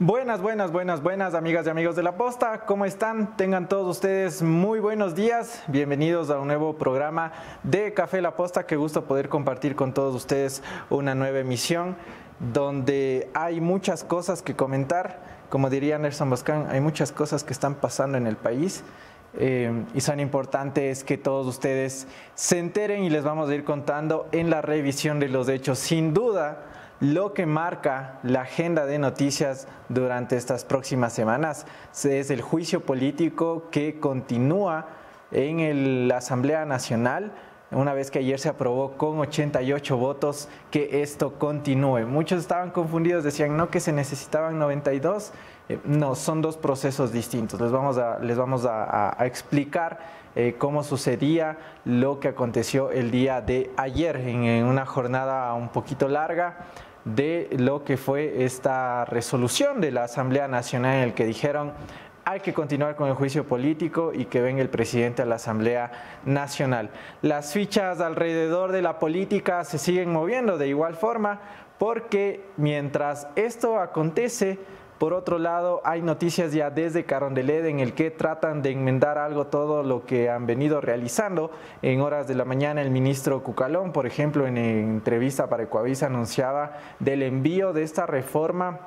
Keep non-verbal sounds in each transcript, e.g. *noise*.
Buenas, buenas, buenas, buenas amigas y amigos de la posta, ¿cómo están? Tengan todos ustedes muy buenos días, bienvenidos a un nuevo programa de Café La Posta, qué gusto poder compartir con todos ustedes una nueva emisión donde hay muchas cosas que comentar, como diría Anderson Boscan, hay muchas cosas que están pasando en el país eh, y son importantes que todos ustedes se enteren y les vamos a ir contando en la revisión de los hechos. Sin duda, lo que marca la agenda de noticias durante estas próximas semanas es el juicio político que continúa en la Asamblea Nacional, una vez que ayer se aprobó con 88 votos que esto continúe. Muchos estaban confundidos, decían no que se necesitaban 92, eh, no, son dos procesos distintos. Les vamos a, les vamos a, explicar eh, cómo sucedía lo que aconteció el día de ayer en una jornada un poquito larga de lo que fue esta resolución de la Asamblea Nacional en el que dijeron hay que continuar con el juicio político y que venga el presidente a la Asamblea Nacional. Las fichas alrededor de la política se siguen moviendo de igual forma porque mientras esto acontece, por otro lado, hay noticias ya desde Carondelet en el que tratan de enmendar algo todo lo que han venido realizando. En horas de la mañana el ministro Cucalón, por ejemplo, en entrevista para Ecuavisa anunciaba del envío de esta reforma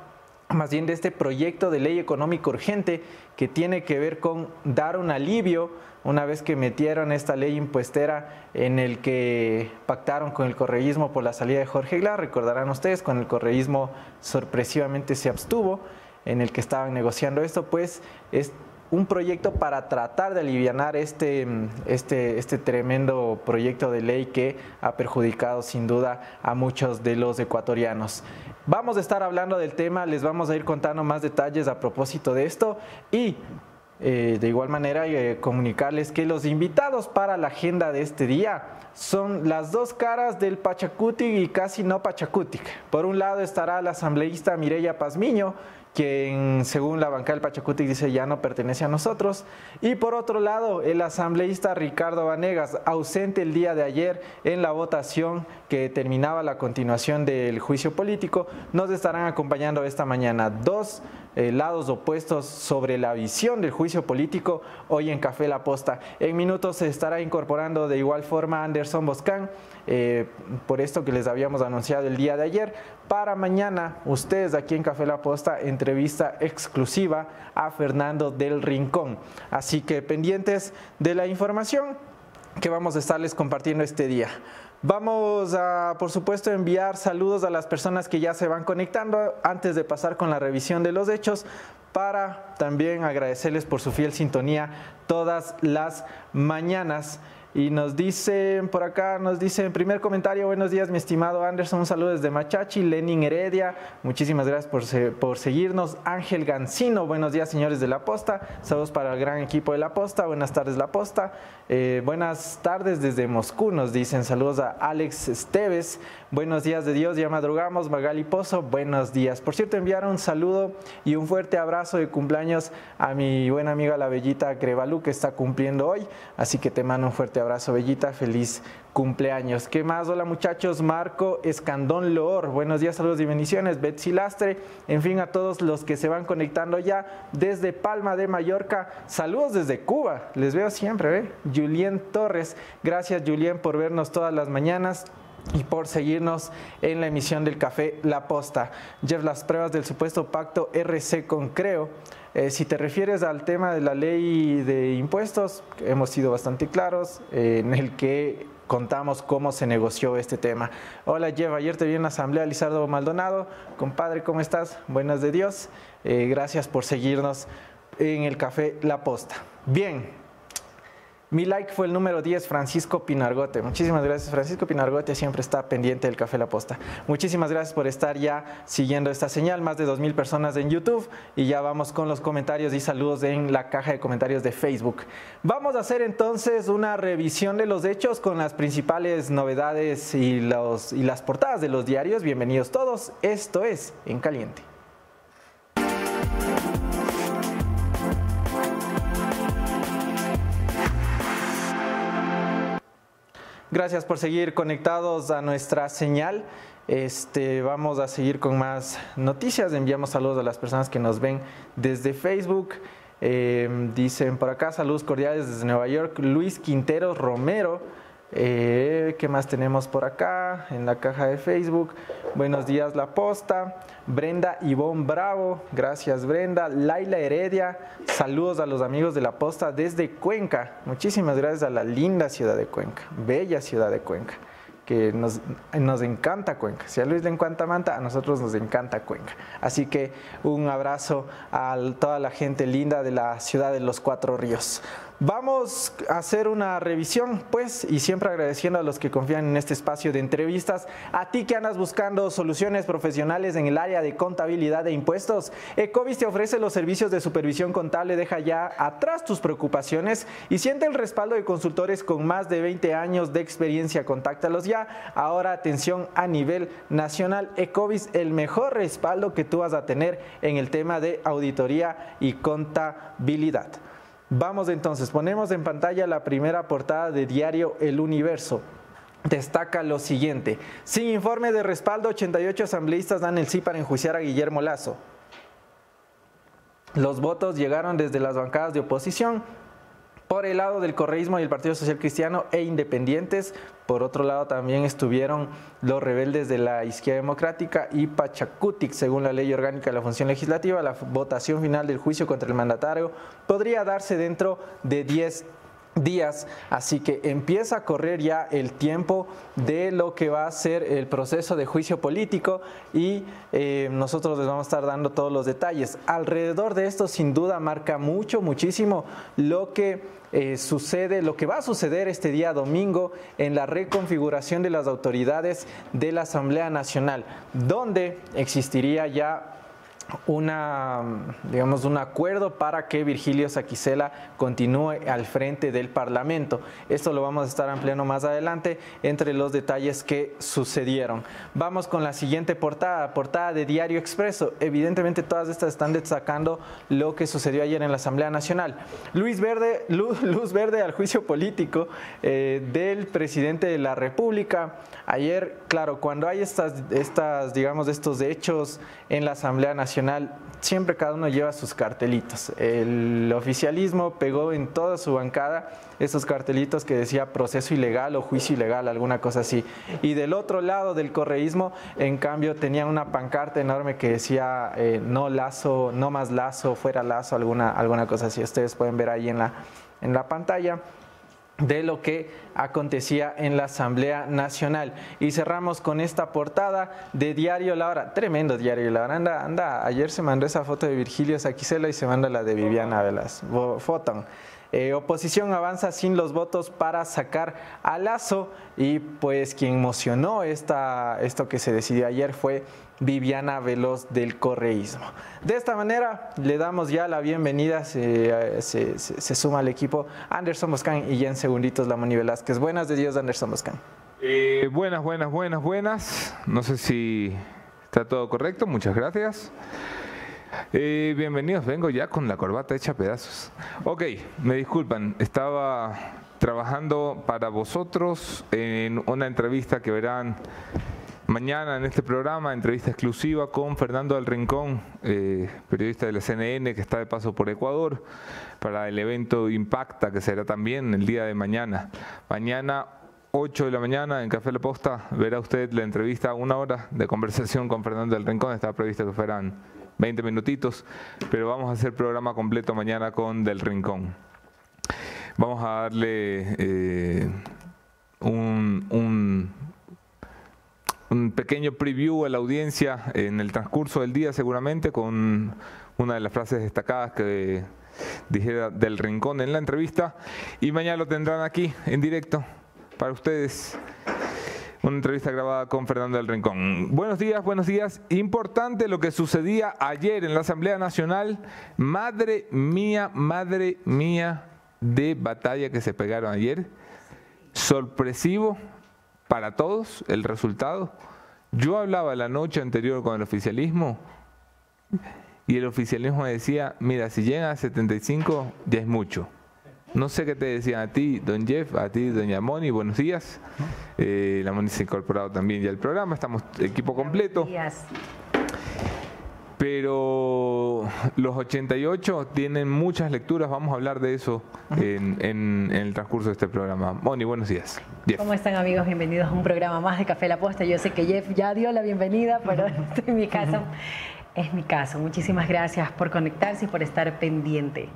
más bien de este proyecto de ley económico urgente que tiene que ver con dar un alivio una vez que metieron esta ley impuestera en el que pactaron con el correísmo por la salida de Jorge Glar, recordarán ustedes, con el correísmo sorpresivamente se abstuvo en el que estaban negociando esto, pues es un proyecto para tratar de aliviar este, este, este tremendo proyecto de ley que ha perjudicado sin duda a muchos de los ecuatorianos. Vamos a estar hablando del tema, les vamos a ir contando más detalles a propósito de esto y eh, de igual manera eh, comunicarles que los invitados para la agenda de este día son las dos caras del Pachacutic y casi no Pachacutic. Por un lado estará la asambleísta Mireya Pazmiño, quien según la banca del Pachacuti dice ya no pertenece a nosotros. Y por otro lado, el asambleísta Ricardo Vanegas, ausente el día de ayer en la votación que terminaba la continuación del juicio político, nos estarán acompañando esta mañana. Dos eh, lados opuestos sobre la visión del juicio político hoy en Café La Posta. En minutos se estará incorporando de igual forma Anderson Boscan, eh, por esto que les habíamos anunciado el día de ayer. Para mañana, ustedes aquí en Café La Posta, entrevista exclusiva a Fernando del Rincón. Así que pendientes de la información que vamos a estarles compartiendo este día. Vamos a, por supuesto, enviar saludos a las personas que ya se van conectando antes de pasar con la revisión de los hechos para también agradecerles por su fiel sintonía todas las mañanas. Y nos dicen por acá, nos dice en primer comentario, buenos días mi estimado Anderson, un saludo desde Machachi, Lenin Heredia, muchísimas gracias por, por seguirnos. Ángel Gancino, buenos días señores de La Posta, saludos para el gran equipo de La Posta, buenas tardes La Posta. Eh, buenas tardes desde Moscú, nos dicen saludos a Alex Esteves, buenos días de Dios, ya madrugamos, Magali Pozo, buenos días. Por cierto, enviar un saludo y un fuerte abrazo de cumpleaños a mi buena amiga la Bellita Crevalú que está cumpliendo hoy, así que te mando un fuerte abrazo, Bellita. Feliz cumpleaños. ¿Qué más? Hola muchachos, Marco Escandón Loor. Buenos días, saludos y bendiciones. Betsy Lastre. En fin, a todos los que se van conectando ya desde Palma de Mallorca. Saludos desde Cuba. Les veo siempre, ¿eh? Julien Torres. Gracias, Julien, por vernos todas las mañanas y por seguirnos en la emisión del café La Posta. Jeff, las pruebas del supuesto pacto RC con Creo eh, si te refieres al tema de la ley de impuestos, hemos sido bastante claros eh, en el que contamos cómo se negoció este tema. Hola Jeff, ayer te vi en la asamblea Lizardo Maldonado. Compadre, ¿cómo estás? Buenas de Dios. Eh, gracias por seguirnos en el café La Posta. Bien, mi like fue el número 10, Francisco Pinargote. Muchísimas gracias, Francisco Pinargote. Siempre está pendiente del Café La Posta. Muchísimas gracias por estar ya siguiendo esta señal. Más de 2.000 personas en YouTube. Y ya vamos con los comentarios y saludos en la caja de comentarios de Facebook. Vamos a hacer entonces una revisión de los hechos con las principales novedades y, y las portadas de los diarios. Bienvenidos todos. Esto es En Caliente. Gracias por seguir conectados a nuestra señal. Este, vamos a seguir con más noticias. Enviamos saludos a las personas que nos ven desde Facebook. Em, dicen por acá, saludos cordiales desde Nueva York. Luis Quintero Romero. Eh, ¿Qué más tenemos por acá en la caja de Facebook? Buenos días, La Posta. Brenda Ivonne Bravo, gracias Brenda. Laila Heredia, saludos a los amigos de La Posta desde Cuenca. Muchísimas gracias a la linda ciudad de Cuenca, bella ciudad de Cuenca que nos, nos, encanta Cuenca. Si a Luis le encanta Manta, a nosotros nos encanta Cuenca. Así que un abrazo a toda la gente linda de la ciudad de los Cuatro Ríos. Vamos a hacer una revisión, pues, y siempre agradeciendo a los que confían en este espacio de entrevistas. A ti que andas buscando soluciones profesionales en el área de contabilidad e impuestos, Ecovis te ofrece los servicios de supervisión contable. Deja ya atrás tus preocupaciones y siente el respaldo de consultores con más de 20 años de experiencia. Contáctalos ya. Ahora, atención a nivel nacional. Ecovis, el mejor respaldo que tú vas a tener en el tema de auditoría y contabilidad. Vamos entonces, ponemos en pantalla la primera portada de diario El Universo. Destaca lo siguiente. Sin informe de respaldo, 88 asambleístas dan el sí para enjuiciar a Guillermo Lazo. Los votos llegaron desde las bancadas de oposición, por el lado del correísmo y el Partido Social Cristiano e independientes. Por otro lado también estuvieron los rebeldes de la Izquierda Democrática y Pachacutic, según la ley orgánica de la función legislativa. La votación final del juicio contra el mandatario podría darse dentro de 10 días, así que empieza a correr ya el tiempo de lo que va a ser el proceso de juicio político y eh, nosotros les vamos a estar dando todos los detalles. Alrededor de esto sin duda marca mucho, muchísimo lo que eh, sucede, lo que va a suceder este día domingo en la reconfiguración de las autoridades de la Asamblea Nacional, donde existiría ya una, digamos, un acuerdo para que Virgilio Saquicela continúe al frente del Parlamento. Esto lo vamos a estar ampliando más adelante entre los detalles que sucedieron. Vamos con la siguiente portada, portada de Diario Expreso. Evidentemente todas estas están destacando lo que sucedió ayer en la Asamblea Nacional. Luis Verde, luz, verde al juicio político eh, del presidente de la República. Ayer, claro, cuando hay estas, estas, digamos, estos hechos en la Asamblea Nacional, siempre cada uno lleva sus cartelitos. El oficialismo pegó en toda su bancada esos cartelitos que decía proceso ilegal o juicio ilegal, alguna cosa así. Y del otro lado del correísmo, en cambio, tenía una pancarta enorme que decía eh, no lazo, no más lazo, fuera lazo, alguna, alguna cosa así. Ustedes pueden ver ahí en la, en la pantalla de lo que acontecía en la Asamblea Nacional. Y cerramos con esta portada de Diario La Hora, tremendo Diario La Hora. Anda, anda, ayer se mandó esa foto de Virgilio Saquicela y se manda la de Viviana Velas. Foton. Eh, oposición avanza sin los votos para sacar a Lazo y pues quien mocionó esta, esto que se decidió ayer fue Viviana Veloz del Correísmo. De esta manera le damos ya la bienvenida, se, suma al equipo Anderson Moscán y ya en segunditos la Moni Velázquez. Buenas de Dios, Anderson Moscán. Eh, buenas, buenas, buenas, buenas. No sé si está todo correcto, muchas gracias. Eh, bienvenidos, vengo ya con la corbata hecha pedazos. Ok, me disculpan, estaba trabajando para vosotros en una entrevista que verán Mañana en este programa, entrevista exclusiva con Fernando del Rincón, eh, periodista de la CNN que está de paso por Ecuador, para el evento Impacta, que será también el día de mañana. Mañana 8 de la mañana en Café La Posta verá usted la entrevista, una hora de conversación con Fernando del Rincón, estaba previsto que fueran 20 minutitos, pero vamos a hacer programa completo mañana con Del Rincón. Vamos a darle eh, un un pequeño preview a la audiencia en el transcurso del día seguramente con una de las frases destacadas que dijera del rincón en la entrevista y mañana lo tendrán aquí en directo para ustedes. Una entrevista grabada con Fernando del Rincón. Buenos días, buenos días. Importante lo que sucedía ayer en la Asamblea Nacional. Madre mía, madre mía de batalla que se pegaron ayer. Sorpresivo, para todos el resultado. Yo hablaba la noche anterior con el oficialismo y el oficialismo decía, mira, si llega a 75 ya es mucho. No sé qué te decían a ti, don Jeff, a ti, doña Moni, buenos días. Eh, la Moni se ha incorporado también ya al programa, estamos equipo completo. Buenos días. Pero los 88 tienen muchas lecturas, vamos a hablar de eso en, en- en el transcurso de este programa. Moni, buenos días. Jeff. ¿Cómo están amigos? Bienvenidos a un programa más de Café La Posta. Yo sé que Jeff ya dio la bienvenida, pero *laughs* este es mi caso. Es mi caso. Muchísimas gracias por conectarse y por estar pendiente.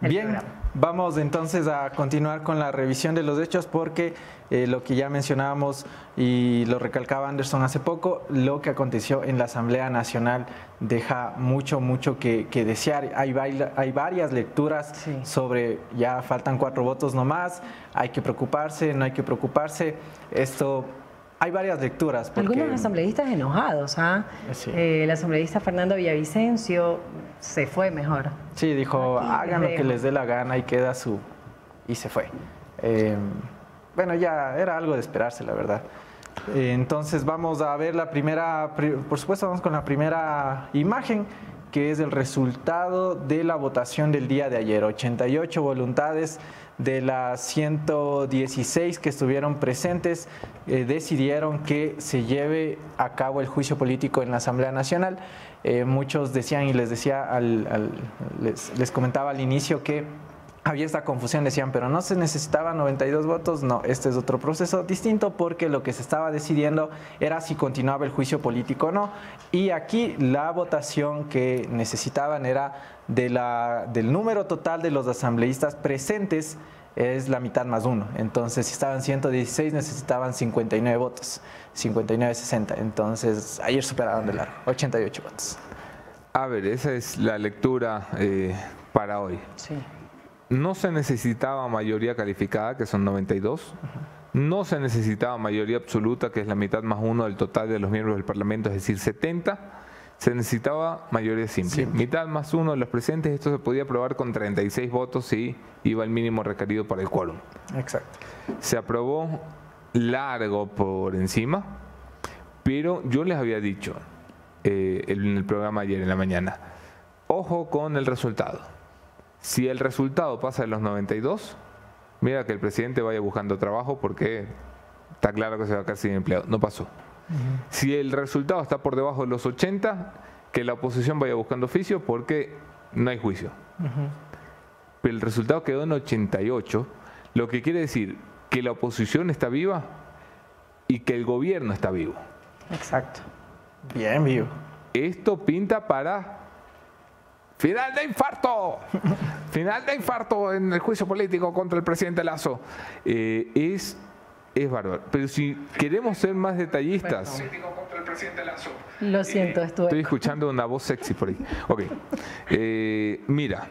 del Bien, programa. Vamos entonces a continuar con la revisión de los hechos porque eh, lo que ya mencionábamos y lo recalcaba Anderson hace poco, lo que aconteció en la Asamblea Nacional deja mucho, mucho que, que desear. Hay, baila- hay varias lecturas Sí. sobre ya faltan cuatro votos nomás, hay que preocuparse, no hay que preocuparse. Esto, hay varias lecturas. Porque, Algunos asambleístas enojados. ¿ah? Sí. Eh, el asambleísta Fernando Villavicencio se fue mejor. Sí, dijo, Aquí hagan lo que les dé la gana y queda su... Y se fue. Eh, bueno, ya era algo de esperarse, la verdad. Eh, entonces vamos a ver la primera, pri- por supuesto vamos con la primera imagen, que es el resultado de la votación del día de ayer. 88 voluntades de las 116 que estuvieron presentes eh, decidieron que se lleve a cabo el juicio político en la Asamblea Nacional. Eh, muchos decían y les decía, al- les, les comentaba al inicio que había esta confusión, decían, pero no se necesitaban 92 votos, no, este es otro proceso distinto porque lo que se estaba decidiendo era si continuaba el juicio político o no. Y aquí la votación que necesitaban era de la, del número total de los asambleístas presentes es la mitad más uno. Entonces, si estaban 116, necesitaban 59 votos, 59-60. Entonces, ayer superaron de largo, 88 votos. A ver, esa es la lectura eh, para hoy. Sí. No se necesitaba mayoría calificada, que son 92. No se necesitaba mayoría absoluta, que es la mitad más uno del total de los miembros del Parlamento, es decir, 70. Se necesitaba mayoría simple. Simple. Mitad más uno de los presentes. Esto se podía aprobar con 36 votos si iba el mínimo requerido para el quórum. Exacto. Se aprobó largo por encima, pero yo les había dicho eh, en el programa ayer en la mañana, ojo con el resultado. Si el resultado pasa de los 92, mira que el presidente vaya buscando trabajo porque está claro que se va a quedar sin empleo. No pasó. Si el resultado está por debajo de los 80, que la oposición vaya buscando oficio porque no hay juicio. Pero el resultado quedó en 88, lo que quiere decir que la oposición está viva y que el gobierno está vivo. Exacto. Bien, vivo. Esto pinta para final de infarto, *laughs* final de infarto en el juicio político contra el presidente Lazo. Eh, es, es bárbaro. Pero si queremos ser más detallistas, Lo siento, estoy estuve. escuchando una voz sexy por ahí. Ok. Eh, mira,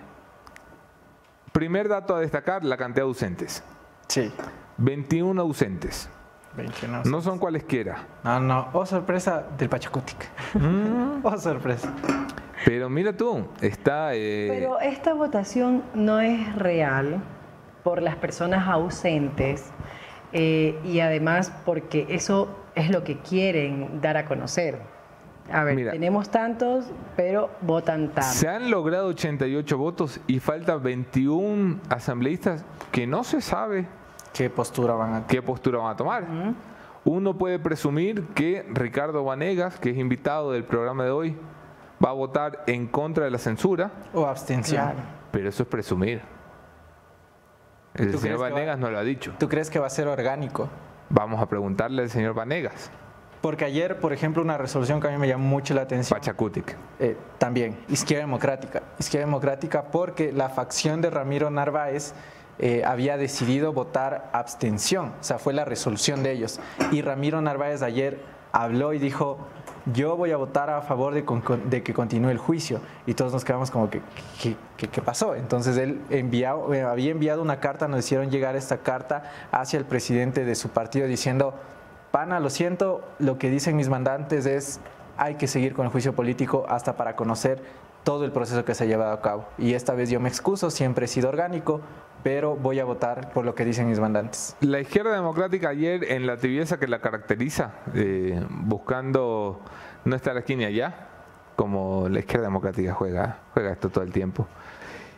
primer dato a destacar, la cantidad de ausentes. Sí. 21 ausentes. 21. No son cualesquiera. No, no. Oh, sorpresa del Pachacutic. Oh, sorpresa. Pero mira tú, está... eh, Pero esta votación no es real por las personas ausentes eh, y además porque eso es lo que quieren dar a conocer. A ver, Mira. tenemos tantos, pero votan tanto. Se han logrado 88 votos y faltan 21 asambleístas que no se sabe ¿Qué postura van a qué postura van a tomar. Uno puede presumir que Ricardo Vanegas, que es invitado del programa de hoy, va a votar en contra de la censura, O abstención. Claro. pero eso es presumir. El ¿Tú señor va- Vanegas no lo ha dicho. ¿Tú crees que va a ser orgánico? Vamos a preguntarle al señor Vanegas, Porque ayer, por ejemplo, una resolución que a mí me llamó mucho la atención. Pachacutic. Eh, también, Izquierda Democrática. Izquierda Democrática porque la facción de Ramiro Narváez eh, había decidido votar abstención, o sea, fue la resolución de ellos. Y Ramiro Narváez ayer habló y dijo, yo voy a votar a favor de, que continúe el juicio. Y todos nos quedamos como que, ¿qué, pasó? Entonces él eh, había enviado una carta, nos hicieron llegar esta carta hacia el presidente de su partido diciendo, pana, lo siento, lo que dicen mis mandantes es, hay que seguir con el juicio político hasta para conocer todo el proceso que se ha llevado a cabo. Y esta vez yo me excuso, siempre he sido orgánico, pero voy a votar por lo que dicen mis mandantes. La izquierda democrática ayer, en la tibieza que la caracteriza, eh, buscando no estar aquí ni allá, como la izquierda democrática juega, juega esto todo el tiempo.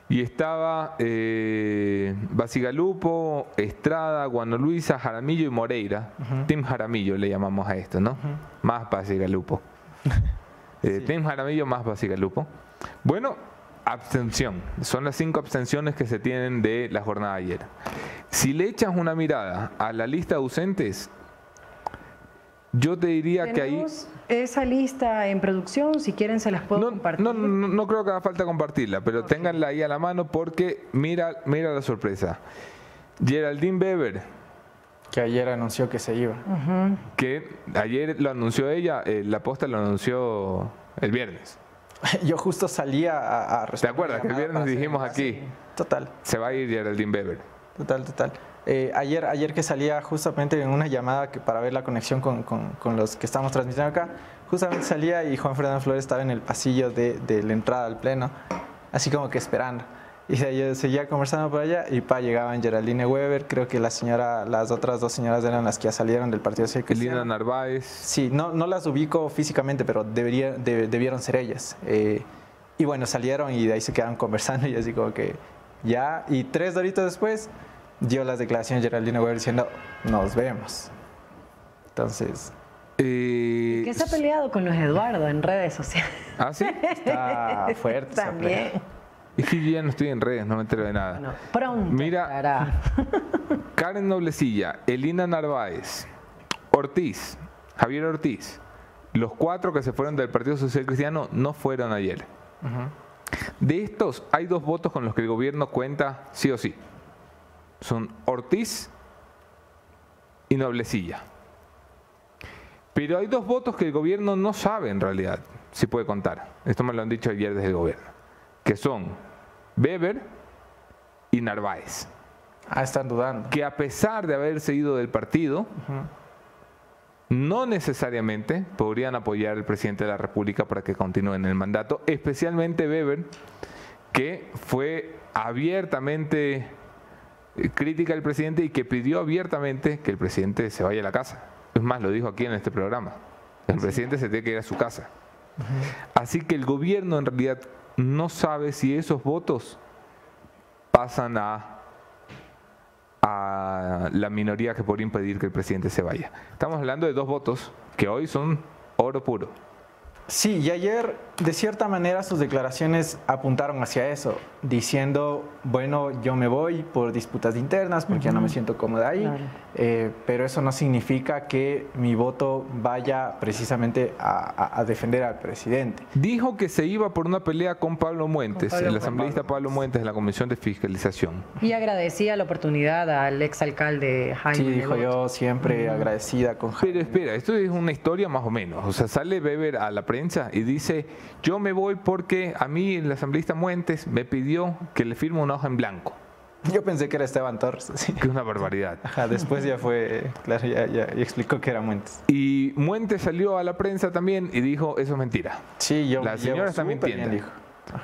Y estaba eh, Basigalupo, Estrada, Guano Luisa, Jaramillo y Moreira. Team Jaramillo le llamamos a esto, ¿no? Más Basigalupo. *laughs* eh, Team Jaramillo más Basigalupo. Bueno, abstención. Son las cinco abstenciones que se tienen de la jornada de ayer. Si le echas una mirada a la lista de ausentes, yo te diría que ahí... Tenemos esa lista en producción, si quieren se las puedo No, compartir. no, no, no creo que haga falta compartirla, pero ténganla ahí a la mano porque mira, mira la sorpresa. Geraldine Weber, Que ayer anunció que se iba. que ayer lo anunció ella, eh, la posta lo anunció el viernes. *laughs* Yo justo salía a, a responder acuerdas que el viernes dijimos aquí? Total, Se va a ir Geraldine Weber. total, total. Eh, ayer, ayer que salía justamente en una llamada que para ver la conexión con, con- con los que estamos transmitiendo acá, justamente salía y Juan Fernando Flores estaba en el pasillo de, de la entrada al pleno, así como que esperando. Y se- yo seguía conversando por allá y pa llegaban Geraldine Weber, creo que la señora, las otras dos señoras eran las que ya salieron del Partido Cristiano. Elina Narváez. Sí, no, no las ubico físicamente, pero debería, de- debieron ser ellas. Eh, y bueno, salieron y de ahí se quedaron conversando *laughs* y así como que ya. Y tres horitas después dio las declaraciones Geraldine Weber diciendo, nos vemos. Entonces, eh, Que se ha peleado con los Eduardo en redes sociales. ¿Ah, sí? *laughs* está fuerte. esa También. Es que yo ya no estoy en redes, no me entero de nada. Bueno, pronto Mira. estará. *laughs* Karen Noblecilla, Elina Narváez, Ortiz, Javier Ortiz, los cuatro que se fueron del Partido Social Cristiano no fueron ayer. De estos, hay dos votos con los que el gobierno cuenta sí o sí. Son Ortiz y Noblecilla. Pero hay dos votos que el gobierno no sabe en realidad si puede contar. Esto me lo han dicho ayer desde el gobierno. Que son Weber y Narváez Ah, están dudando. que a pesar de haberse ido del partido, no necesariamente podrían apoyar al presidente de la República para que continúe en el mandato, especialmente Weber, que fue abiertamente eh, crítica al presidente y que pidió abiertamente que el presidente se vaya a la casa. Es más, lo dijo aquí en este programa. El presidente se tiene que ir a su casa. Así que el gobierno en realidad no sabe si esos votos pasan a a la minoría que podría impedir que el presidente se vaya. Estamos hablando de dos votos que hoy son oro puro. Sí, y ayer de cierta manera sus declaraciones apuntaron hacia eso, diciendo, bueno, yo me voy por disputas internas porque ya no me siento cómoda ahí, Claro. eh, pero eso no significa que mi voto vaya precisamente a, a- a defender al presidente. Dijo que se iba por una pelea con Pablo Muentes, Con Pablo el asambleísta Pablo Muentes de la Comisión de Fiscalización. Y agradecía la oportunidad al exalcalde Jaime. Sí, dijo yo siempre agradecida con Pero Jaime. espera, esto es una historia más o menos. O sea, sale Weber a la prensa y dice, yo me voy porque a mí el asambleísta Muentes me pidió que le firme una hoja en blanco. Yo pensé que era Esteban Torres. sí. Que una barbaridad. Ajá, después ya fue, claro, ya, ya- ya explicó que era Muentes. Y Muentes salió a la prensa también y dijo, eso es mentira. Sí, yo La señora está mintiendo. dijo.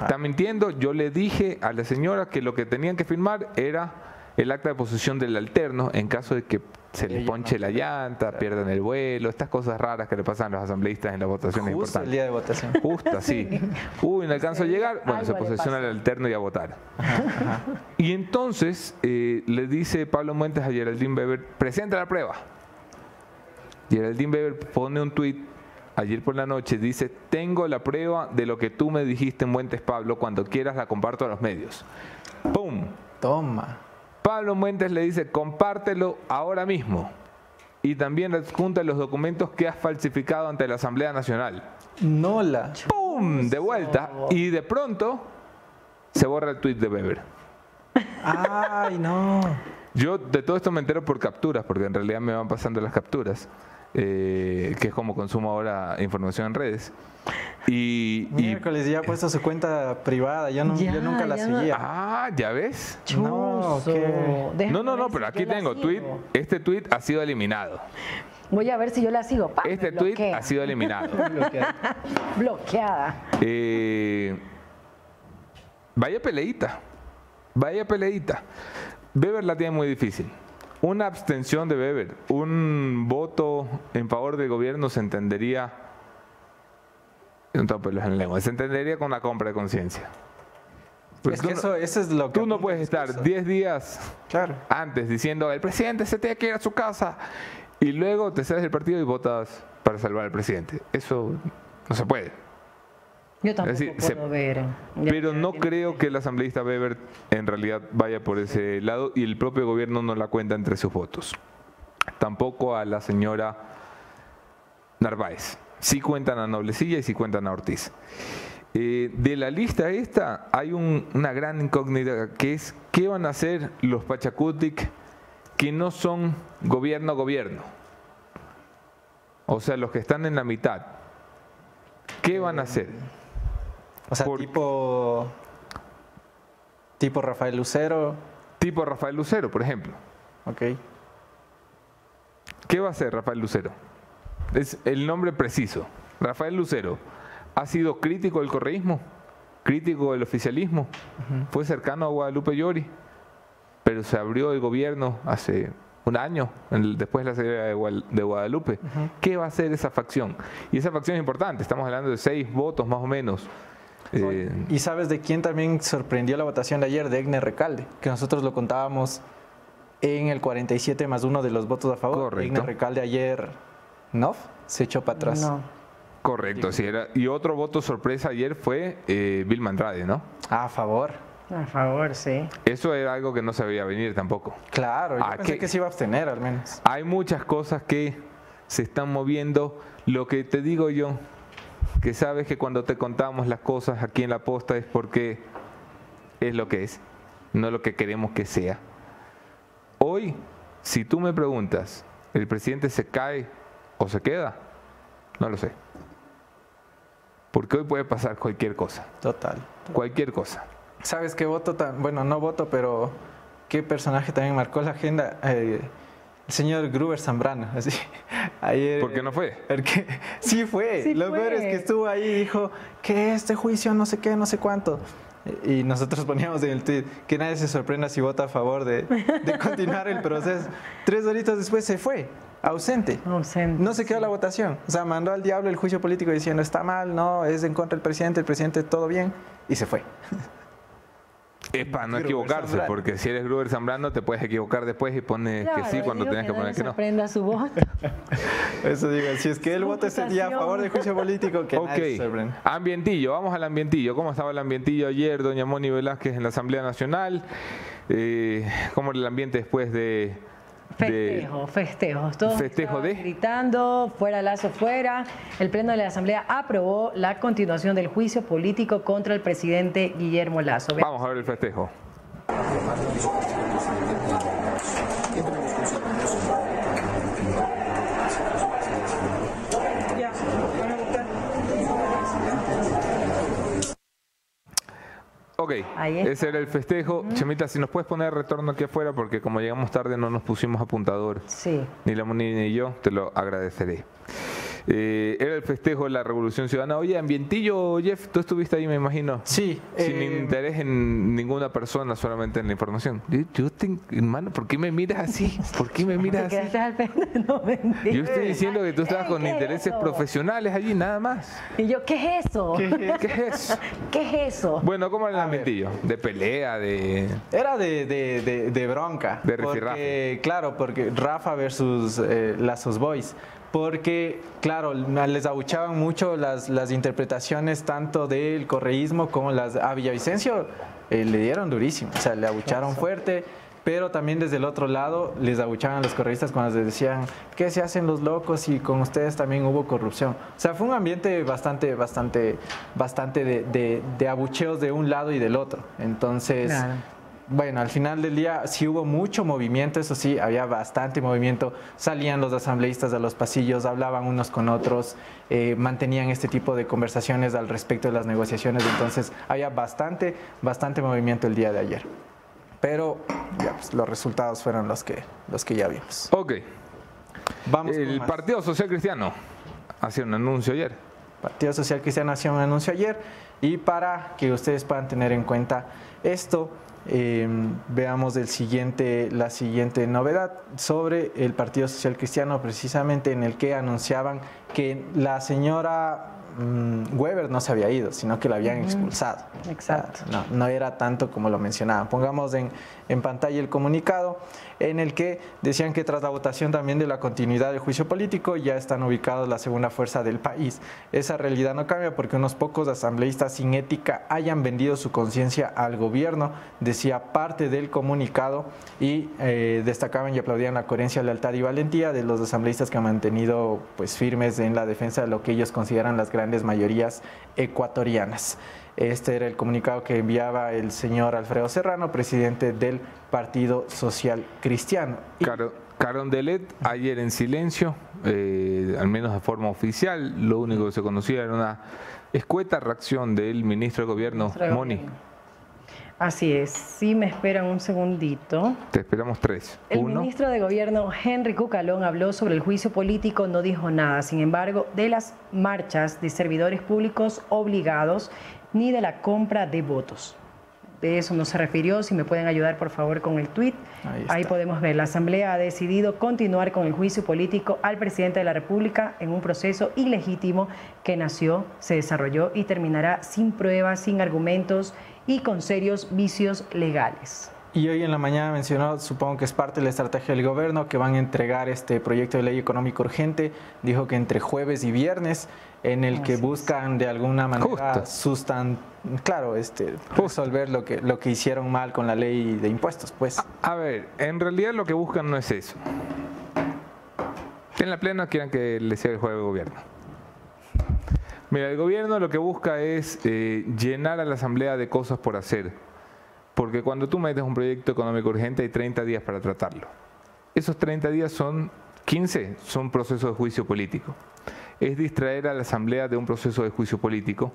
Está mintiendo. Yo le dije a la señora que lo que tenían que firmar era el acta de posesión del alterno en caso de que se les ponche no. la llanta, pierdan el vuelo, estas cosas raras que le pasan a los asambleístas en las votaciones Justo el día de votación. Justo, sí. *laughs* Uy, no alcanzo a llegar. Bueno, se posesiona el pasó. alterno y a votar. Y entonces eh, le dice Pablo Muentes a Geraldine Weber, presenta la prueba. Geraldine Weber pone un tuit ayer por la noche, dice, tengo la prueba de lo que tú me dijiste, Muentes Pablo, cuando quieras la comparto a los medios. ¡Pum! Toma. Pablo Muentes le dice, compártelo ahora mismo. Y también adjunta los documentos que has falsificado ante la Asamblea Nacional. Nola. ¡Pum! De vuelta. Y de pronto se borra el tuit de Weber. Ay, no. Yo de todo esto me entero por capturas, porque en realidad me van pasando las capturas, eh, que es como consumo ahora información en redes. Y, y- Miércoles ya ha puesto su cuenta privada. Yo, no- yo Ya, nunca la ya no- seguía. ah, ¿ya ves? No, No, no, pero aquí tengo tweet. Este tweet ha sido eliminado. Voy a ver si yo la sigo. Este tweet bloquea. ha sido eliminado. *laughs* bloqueada. Eh, vaya peleita. Vaya peleita. Weber la tiene muy difícil. Una abstención de Weber, un voto en favor del gobierno se entendería. No tengo pelos en la lengua, se entendería con la compra de conciencia. Porque Es tú que no- eso, eso es lo que... Tú no puedes estar discurso. 10 días Claro. antes diciendo el presidente se tiene que ir a su casa y luego te sales del partido y votas para salvar al presidente. Eso no se puede. Yo tampoco decir, se- puedo ver. Pero no creo que el asambleísta Weber en realidad vaya por ese lado y el propio gobierno no la cuenta entre sus votos. Tampoco a la señora Narváez. Sí cuentan a Noblecilla y sí cuentan a Ortiz. Eh, de la lista esta hay un- una gran incógnita que es qué van a hacer los Pachacutic que no son gobierno gobierno. O sea, los que están en la mitad. ¿Qué van a hacer? O sea, Por- tipo... Tipo Rafael Lucero. Tipo Rafael Lucero, por ejemplo. Ok. ¿Qué va a hacer Rafael Lucero? Es el nombre preciso. Rafael Lucero ha sido crítico del correísmo, crítico del oficialismo, fue cercano a Guadalupe Llori, pero se abrió el gobierno hace un año, después de la salida de Guadalupe. ¿Qué va a hacer esa facción? Y esa facción es importante, estamos hablando de seis votos más o menos. Eh, ¿Y sabes de quién también sorprendió la votación de ayer? De Egner Recalde, que nosotros lo contábamos en el 47 más uno de los votos a favor. Correcto. Egner Recalde ayer, ¿no? Se echó para atrás. No. correcto, sí era. Y otro voto sorpresa ayer fue eh, Vilma Andrade, ¿no? A favor. A favor, sí. Eso era algo que no se veía venir tampoco. Claro, yo Ah, pensé ¿qué? que se iba a abstener al menos. Hay muchas cosas que se están moviendo. Lo que te digo yo, que sabes que cuando te contamos las cosas aquí en la posta es porque es lo que es, no lo que queremos que sea. Hoy, si tú me preguntas, ¿el presidente se cae o se queda? No lo sé. Porque hoy puede pasar cualquier cosa, Total. cualquier cosa. ¿Sabes qué voto? tan- Bueno, no voto, pero qué personaje también marcó la agenda. Eh, el señor Gruber Zambrano. Así. Ayer, ¿Por qué no fue? Porque sí fue. Sí Lo fue. peor es que estuvo ahí y dijo que este juicio no sé qué, no sé cuánto. Y nosotros *laughs* poníamos en el tweet que nadie se sorprenda si vota a favor de, de continuar el proceso. Tres horitas después se fue, ausente. Ausente, No se quedó la votación. O sea, mandó al diablo el juicio político diciendo está mal, no, es en contra del presidente, el presidente todo bien, y se fue. *laughs* Es para no equivocarse, porque si eres Gruber Zambrano te puedes equivocar después y pones que sí cuando tienes que nadie poner que no. sorprenda su voto. *laughs* Eso digo, si es que vota ese día a favor del juicio político, que nadie se sorprenda. Ok, ambientillo, vamos al ambientillo. ¿Cómo estaba el ambientillo ayer, doña Moni Velázquez en la Asamblea Nacional? Eh, ¿Cómo era el ambiente después de... de- Festejo, festejos. Todos Festejo de- gritando, fuera Lazo, fuera. El Pleno de la Asamblea aprobó la continuación del juicio político contra el presidente Guillermo Lazo. Vamos a ver el festejo. Ok, ese era el festejo. Chemita, si nos puedes poner retorno aquí afuera, porque como llegamos tarde no nos pusimos apuntador. Sí. ni la Moni ni yo, te lo agradeceré. Eh, era el festejo de la Revolución Ciudadana. Oye, ambientillo, Jeff, tú estuviste ahí, me imagino. Sí, Sin eh, interés en ninguna persona, solamente en la información. Yo, te- hermano, ¿por qué me miras así? ¿Por qué me ¿Te miras así? al? *laughs* No. Yo estoy diciendo que tú estabas con ¿qué es intereses eso? profesionales allí, nada más. Y yo, ¿qué es eso? ¿Qué es eso? ¿Qué es eso? *laughs* Bueno, ¿cómo era el ambientillo? De pelea, de... Era de, de, de, de bronca. De porque. Claro, porque Rafa versus eh, Lazos Boys. Porque, claro, les abuchaban mucho las, las interpretaciones tanto del correísmo como las... A Villavicencio eh, le dieron durísimo, o sea, le abucharon fuerte, pero también desde el otro lado les abuchaban a los correístas cuando les decían que se hacen los locos y con ustedes también hubo corrupción. O sea, fue un ambiente bastante, bastante, bastante de, de- de abucheos de un lado y del otro. Entonces... Claro. Bueno, al final del día sí hubo mucho movimiento, eso sí, había bastante movimiento. Salían los asambleístas a los pasillos, hablaban unos con otros, eh, mantenían este tipo de conversaciones al respecto de las negociaciones. Entonces había bastante, bastante movimiento el día de ayer. Pero ya, pues, los resultados fueron los que, los que ya vimos. Ok, Vamos el. Partido Social Cristiano hacía un anuncio ayer. Partido Social Cristiano hacía un anuncio ayer y para que ustedes puedan tener en cuenta esto, eh, veamos el siguiente, la siguiente novedad sobre el Partido Social Cristiano, precisamente en el que anunciaban que la señora mm, Weber no se había ido, sino que lo habían expulsado. Exacto. no, no era tanto como lo mencionaban. Pongamos en, en pantalla el comunicado en el que decían que tras la votación también de la continuidad del juicio político ya están ubicados la segunda fuerza del país. Esa realidad no cambia porque unos pocos asambleístas sin ética hayan vendido su conciencia al gobierno, decía parte del comunicado y eh, destacaban y aplaudían la coherencia, lealtad y valentía de los asambleístas que han mantenido pues firmes en la defensa de lo que ellos consideran las grandes mayorías ecuatorianas. Este era el comunicado que enviaba el señor Alfredo Serrano, presidente del Partido Social Cristiano. Carondelet ayer en silencio, eh, al menos de forma oficial, lo único que se conocía era una escueta reacción del ministro de Gobierno, Moni. Así es, sí me esperan un segundito. Te esperamos tres. El ministro de Gobierno, Henry Cucalón, habló sobre el juicio político, no dijo nada, sin embargo, de las marchas de servidores públicos obligados ni de la compra de votos. De eso no se refirió. Si me pueden ayudar, por favor, con el tuit. Ahí, podemos ver. La Asamblea ha decidido continuar con el juicio político al presidente de la República en un proceso ilegítimo que nació, se desarrolló y terminará sin pruebas, sin argumentos y con serios vicios legales. Y hoy en la mañana mencionó, supongo que es parte de la estrategia del gobierno, que van a entregar este proyecto de ley económico urgente. Dijo que entre jueves y viernes, en el que buscan de alguna manera sustan, claro, este, resolver lo que, lo que hicieron mal con la ley de impuestos. Pues. A, ver, en realidad lo que buscan no es eso. En la plena quieren que le sea el juego de gobierno. Mira, el gobierno lo que busca es eh, llenar a la asamblea de cosas por hacer porque cuando tú metes un proyecto económico urgente hay 30 días para tratarlo. Esos 30 días son 15, son procesos de juicio político. Es distraer a la Asamblea de un proceso de juicio político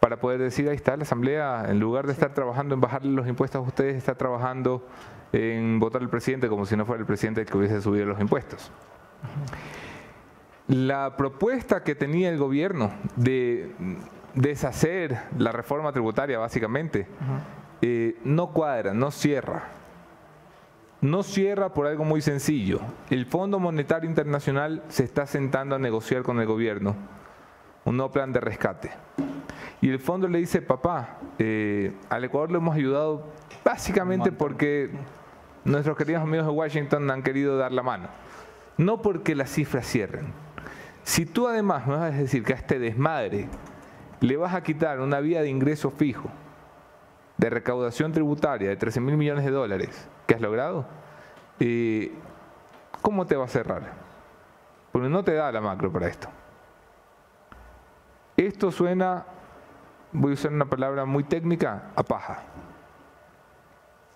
para poder decir, ahí está la Asamblea, en lugar de estar trabajando en bajarle los impuestos a ustedes, está trabajando en votar al presidente como si no fuera el presidente el que hubiese subido los impuestos. La propuesta que tenía el gobierno de deshacer la reforma tributaria, básicamente, eh, no cuadra, no cierra. No cierra por algo muy sencillo. El Fondo Monetario Internacional se está sentando a negociar con el gobierno un nuevo plan de rescate. Y el fondo le dice, papá, eh, al Ecuador lo hemos ayudado básicamente porque nuestros queridos amigos de Washington han querido dar la mano. No porque las cifras cierren. Si tú además me vas a decir que a este desmadre le vas a quitar una vía de ingreso fijo, de recaudación tributaria de 13 mil millones de dólares que has logrado, eh, ¿cómo te va a cerrar? Porque no te da la macro para esto. Esto suena, voy a usar una palabra muy técnica, a paja.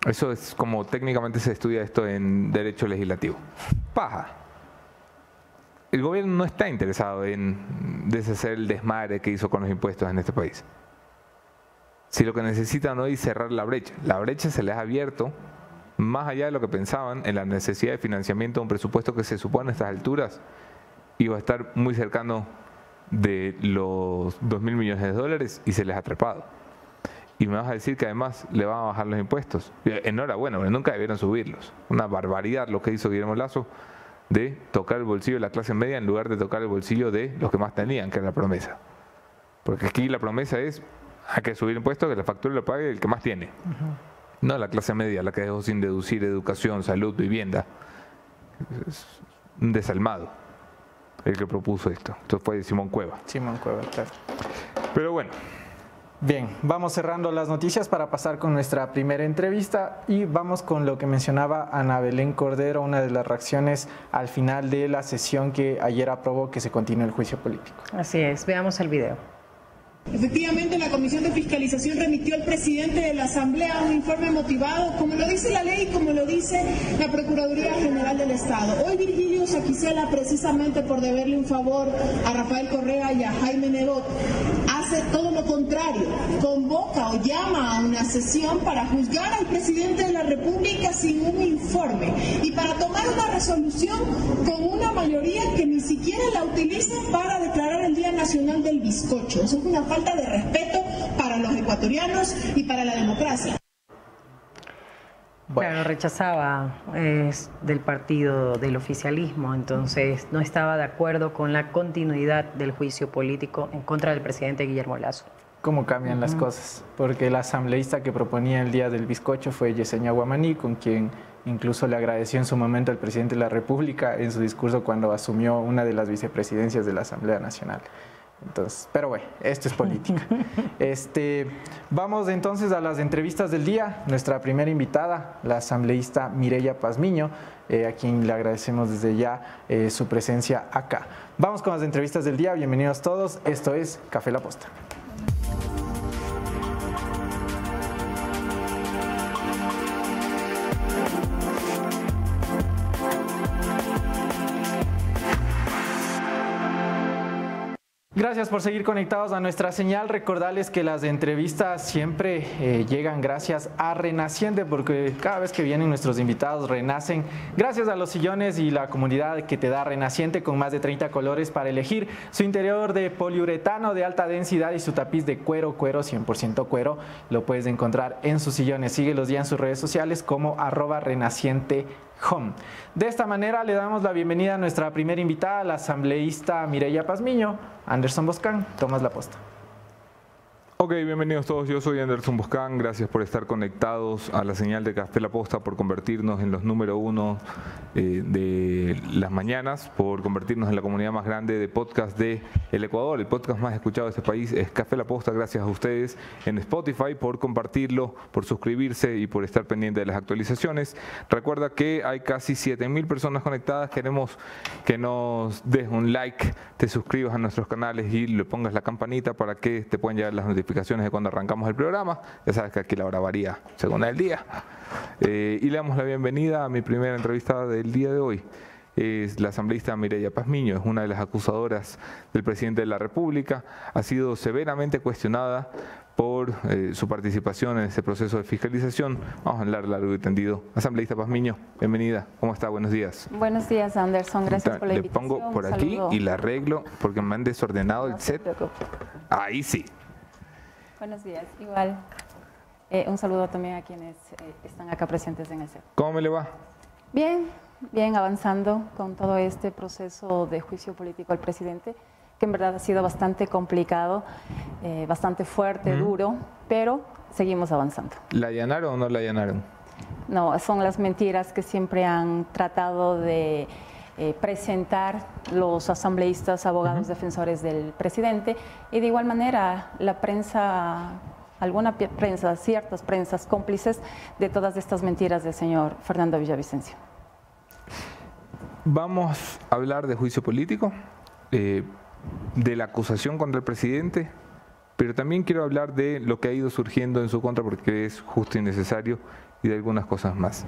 Eso es como técnicamente se estudia esto en derecho legislativo. Paja. El gobierno no está interesado en deshacer el desmadre que hizo con los impuestos en este país si lo que necesitan hoy es cerrar la brecha. La brecha se les ha abierto más allá de lo que pensaban en la necesidad de financiamiento de un presupuesto que se supone a estas alturas iba a estar muy cercano de los 2 mil millones de dólares y se les ha trepado. Y me vas a decir que además le van a bajar los impuestos. Enhorabuena, pero nunca debieron subirlos. Una barbaridad lo que hizo Guillermo Lazo de tocar el bolsillo de la clase media en lugar de tocar el bolsillo de los que más tenían, que era la promesa. Porque aquí la promesa es hay que subir impuestos, que la factura lo pague el que más tiene. No la clase media, la que dejó sin deducir educación, salud, vivienda. Es un desalmado el que propuso esto. Esto fue Simón Cueva. Simón Cueva, claro. Pero bueno. Bien, vamos cerrando las noticias para pasar con nuestra primera entrevista y vamos con lo que mencionaba Ana Belén Cordero, una de las reacciones al final de la sesión que ayer aprobó que se continúe el juicio político. Así es, veamos el video. Efectivamente, la Comisión de Fiscalización remitió al presidente de la Asamblea un informe motivado, como lo dice la ley y como lo dice la Procuraduría General del Estado. Hoy Virgilio Saquicela, precisamente por deberle un favor a Rafael Correa y a Jaime Nebot, hace todo lo contrario, convoca o llama a una sesión para juzgar al presidente de la República sin un informe y para tomar una resolución con una mayoría que ni siquiera la utiliza para declarar el Día Nacional del Bizcocho. Eso es una falta de respeto para los ecuatorianos y para la democracia. Claro, rechazaba del partido del oficialismo, entonces no estaba de acuerdo con la continuidad del juicio político en contra del presidente Guillermo Lazo. ¿Cómo cambian las cosas? Porque la asambleísta que proponía el día del bizcocho fue Yesenia Guamaní, con quien incluso le agradeció en su momento al presidente de la República en su discurso cuando asumió una de las vicepresidencias de la Asamblea Nacional. Entonces, pero bueno, esto es política. *laughs* Este, vamos entonces a las entrevistas del día. Nuestra primera invitada, la asambleísta Mireya Pazmiño, eh, a quien le agradecemos desde ya eh, su presencia acá. Vamos con las entrevistas del día. Bienvenidos todos. Esto es Café La Posta. Bye. Gracias por seguir conectados a nuestra señal. Recordarles que las entrevistas siempre eh, llegan gracias a Renaciente, porque cada vez que vienen nuestros invitados renacen. Gracias a los sillones y la comunidad que te da Renaciente con más de 30 colores para elegir su interior de poliuretano de alta densidad y su tapiz de cuero, cuero, 100% cuero. Lo puedes encontrar en sus sillones. Síguelos ya en sus redes sociales como arroba renaciente Home. De esta manera le damos la bienvenida a nuestra primera invitada, la asambleísta Mireya Pazmiño. Anderson Boscan, tomas la posta. Ok, bienvenidos todos. Yo soy Anderson Boscan. Gracias por estar conectados a la señal de Café La Posta, por convertirnos en los número uno eh, de las mañanas, por convertirnos en la comunidad más grande de podcast de Ecuador. El podcast más escuchado de este país es Café La Posta. Gracias a ustedes en Spotify por compartirlo, por suscribirse y por estar pendiente de las actualizaciones. Recuerda que hay casi 7.000 personas conectadas. Queremos que nos des un like, te suscribas a nuestros canales y le pongas la campanita para que te puedan llegar las notificaciones de cuando arrancamos el programa. Ya sabes que aquí la hora varía según el día. Eh, y le damos la bienvenida a mi primera entrevista del día de hoy. Es la asambleísta Mireya Pazmiño, es una de las acusadoras del presidente de la República. Ha sido severamente cuestionada por eh, su participación en este proceso de fiscalización. Vamos a hablar largo y tendido. Asambleísta Pazmiño, bienvenida. ¿Cómo está? Buenos días. Buenos días, Anderson. Gracias por la invitación. Le pongo por aquí y la arreglo porque me han desordenado el set. Ahí sí. Buenos días, igual. Eh, un saludo también a quienes eh, están acá presentes en el set. ¿Cómo me le va? Bien, bien, avanzando con todo este proceso de juicio político al presidente, que en verdad ha sido bastante complicado, eh, bastante fuerte, duro, pero seguimos avanzando. ¿La allanaron o no la allanaron? No, son las mentiras que siempre han tratado de eh, presentar los asambleístas, abogados, defensores del presidente y de igual manera la prensa, alguna prensa, ciertas prensas cómplices de todas estas mentiras del señor Fernando Villavicencio. Vamos a hablar de juicio político, eh, de la acusación contra el presidente, pero también quiero hablar de lo que ha ido surgiendo en su contra porque es justo y necesario y de algunas cosas más.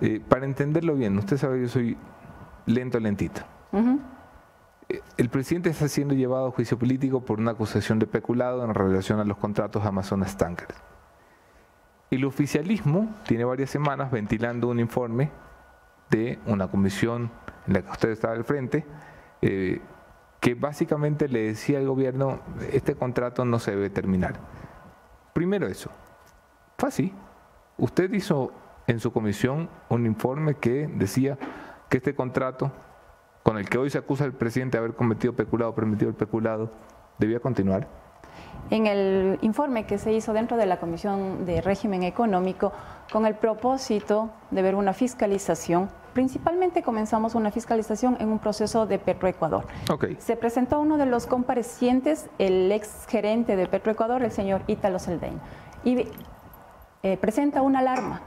Eh, para entenderlo bien, usted sabe, yo soy lento, lentito. El presidente está siendo llevado a juicio político por una acusación de peculado en relación a los contratos Amazonas Tankers. El oficialismo tiene varias semanas ventilando un informe de una comisión en la que usted estaba al frente, eh, que básicamente le decía al gobierno, este contrato no se debe terminar. Primero eso, fue así. Usted hizo en su comisión un informe que decía, que este contrato, con el que hoy se acusa al presidente de haber cometido peculado, permitido el peculado, debía continuar? En el informe que se hizo dentro de la Comisión de Régimen Económico, con el propósito de ver una fiscalización, principalmente comenzamos una fiscalización en un proceso de Petroecuador. Okay. Se presentó uno de los comparecientes, el ex gerente de Petroecuador, el señor Ítalo Seldeño, y eh, presenta una alarma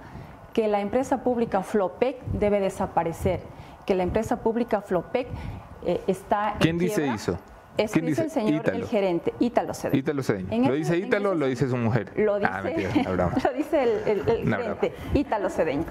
que la empresa pública Flopec debe desaparecer, que la empresa pública Flopec eh, está... ¿Quién dice eso? Eso dice, el señor, el gerente, Ítalo Cedeño. Ítalo Cedeño. ¿Lo dice Ítalo o lo dice su mujer? Lo dice, ah, *laughs* lo dice el, el, gerente, Ítalo Cedeño.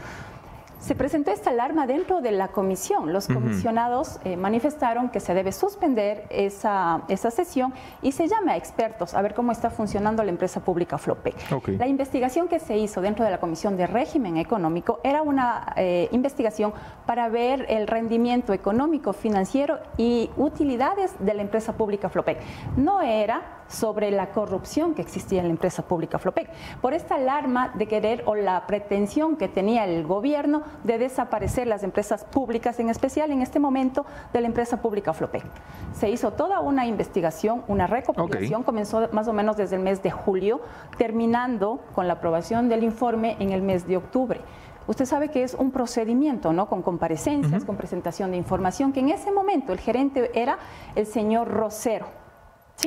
Se presentó esta alarma dentro de la comisión. Los comisionados eh, manifestaron que se debe suspender esa, esa, sesión y se llama a expertos a ver cómo está funcionando la empresa pública Flopec. La investigación que se hizo dentro de la Comisión de Régimen Económico era una eh, investigación para ver el rendimiento económico, financiero y utilidades de la empresa pública Flopec. No era sobre la corrupción que existía en la empresa pública Flopec, por esta alarma de querer o la pretensión que tenía el gobierno de desaparecer las empresas públicas, en especial en este momento de la empresa pública Flopec. Se hizo toda una investigación, una recopilación, comenzó más o menos desde el mes de julio, terminando con la aprobación del informe en el mes de octubre. Usted sabe que es un procedimiento, ¿no? Con comparecencias, con presentación de información, que en ese momento el gerente era el señor Rosero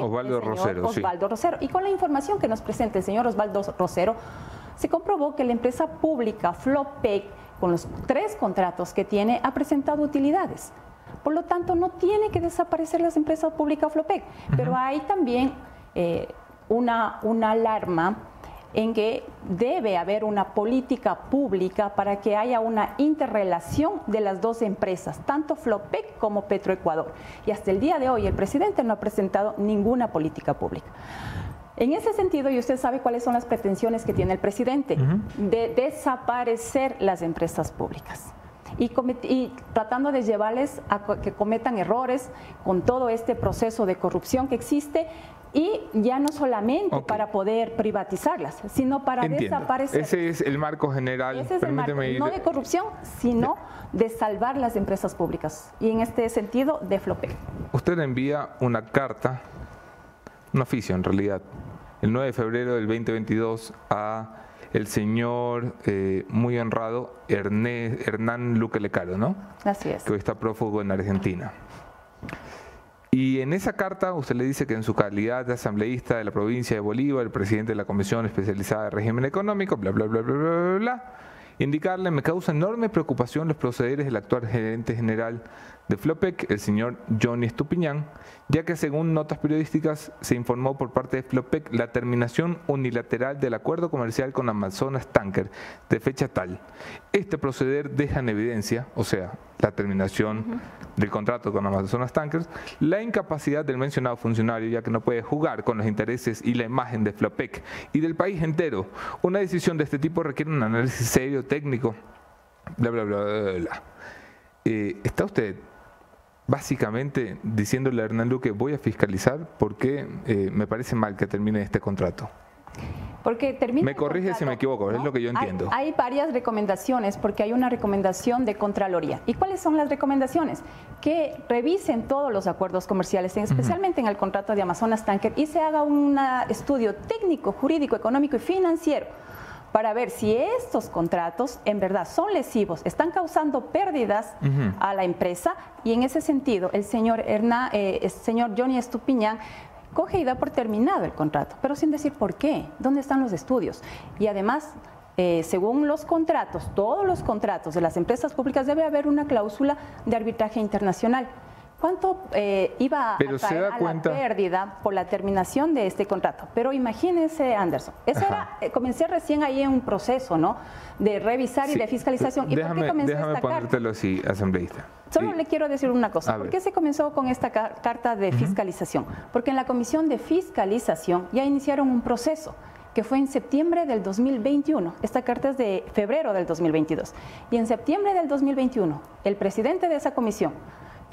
Osvaldo Rosero. Osvaldo Rosero. Y con la información que nos presenta el señor Osvaldo Rosero, se comprobó que la empresa pública Flopec, con los tres contratos que tiene, ha presentado utilidades. Por lo tanto, no tiene que desaparecer las empresas públicas Flopec. Pero hay también eh, una, una alarma en que debe haber una política pública para que haya una interrelación de las dos empresas, tanto Flopec como Petroecuador. Y hasta el día de hoy el presidente no ha presentado ninguna política pública. En ese sentido, y usted sabe cuáles son las pretensiones que tiene el presidente, de desaparecer las empresas públicas. Y, y, tratando de llevarles a que cometan errores con todo este proceso de corrupción que existe y ya no solamente para poder privatizarlas, sino para desaparecer. Ese es el marco general. Ese es el marco, no de corrupción, sino de salvar las empresas públicas. Y en este sentido, de Flopec. Usted envía una carta, un oficio en realidad, el 9 de febrero del 2022 a el señor eh, muy honrado Hernán Luque Lecaro, ¿no? Así es. Que hoy está prófugo en Argentina. Y en esa carta usted le dice que en su calidad de asambleísta de la provincia de Bolívar, el presidente de la Comisión Especializada de Régimen Económico, bla, bla, bla, bla, bla, bla, indicarle, me causa enorme preocupación los procederes del actual gerente general de Flopec, el señor Johnny Estupiñán, ya que según notas periodísticas se informó por parte de Flopec la terminación unilateral del acuerdo comercial con Amazonas Tanker de fecha tal. Este proceder deja en evidencia, o sea, la terminación del contrato con Amazonas Tankers, la incapacidad del mencionado funcionario, ya que no puede jugar con los intereses y la imagen de Flopec y del país entero. Una decisión de este tipo requiere un análisis serio, técnico, bla, bla, bla, bla. bla. Eh, ¿Está usted básicamente diciéndole a Hernán Luque voy a fiscalizar porque eh, me parece mal que termine este contrato. Porque termina me corrige si me equivoco, es lo que yo entiendo. Hay, varias recomendaciones porque hay una recomendación de Contraloría. ¿Y cuáles son las recomendaciones? Que revisen todos los acuerdos comerciales, especialmente en el contrato de Amazonas Tanker, y se haga un estudio técnico, jurídico, económico y financiero para ver si estos contratos en verdad son lesivos, están causando pérdidas a la empresa. Y en ese sentido el señor, eh, el señor Johnny Estupiñán coge y da por terminado el contrato, pero sin decir por qué, dónde están los estudios. Y además, eh, según los contratos, todos los contratos de las empresas públicas debe haber una cláusula de arbitraje internacional cuánto eh, iba a caer a la pérdida por la terminación de este contrato. Pero imagínense, Anderson, eso era, eh, comencé recién ahí en un proceso, ¿no? De revisar y de fiscalización. ¿Y déjame, por qué déjame ponértelo así, asambleísta. Solo le quiero decir una cosa. ¿Por qué se comenzó con esta carta de fiscalización? Porque en la comisión de fiscalización ya iniciaron un proceso que fue en septiembre del 2021. Esta carta es de febrero del 2022. Y en septiembre del 2021, el presidente de esa comisión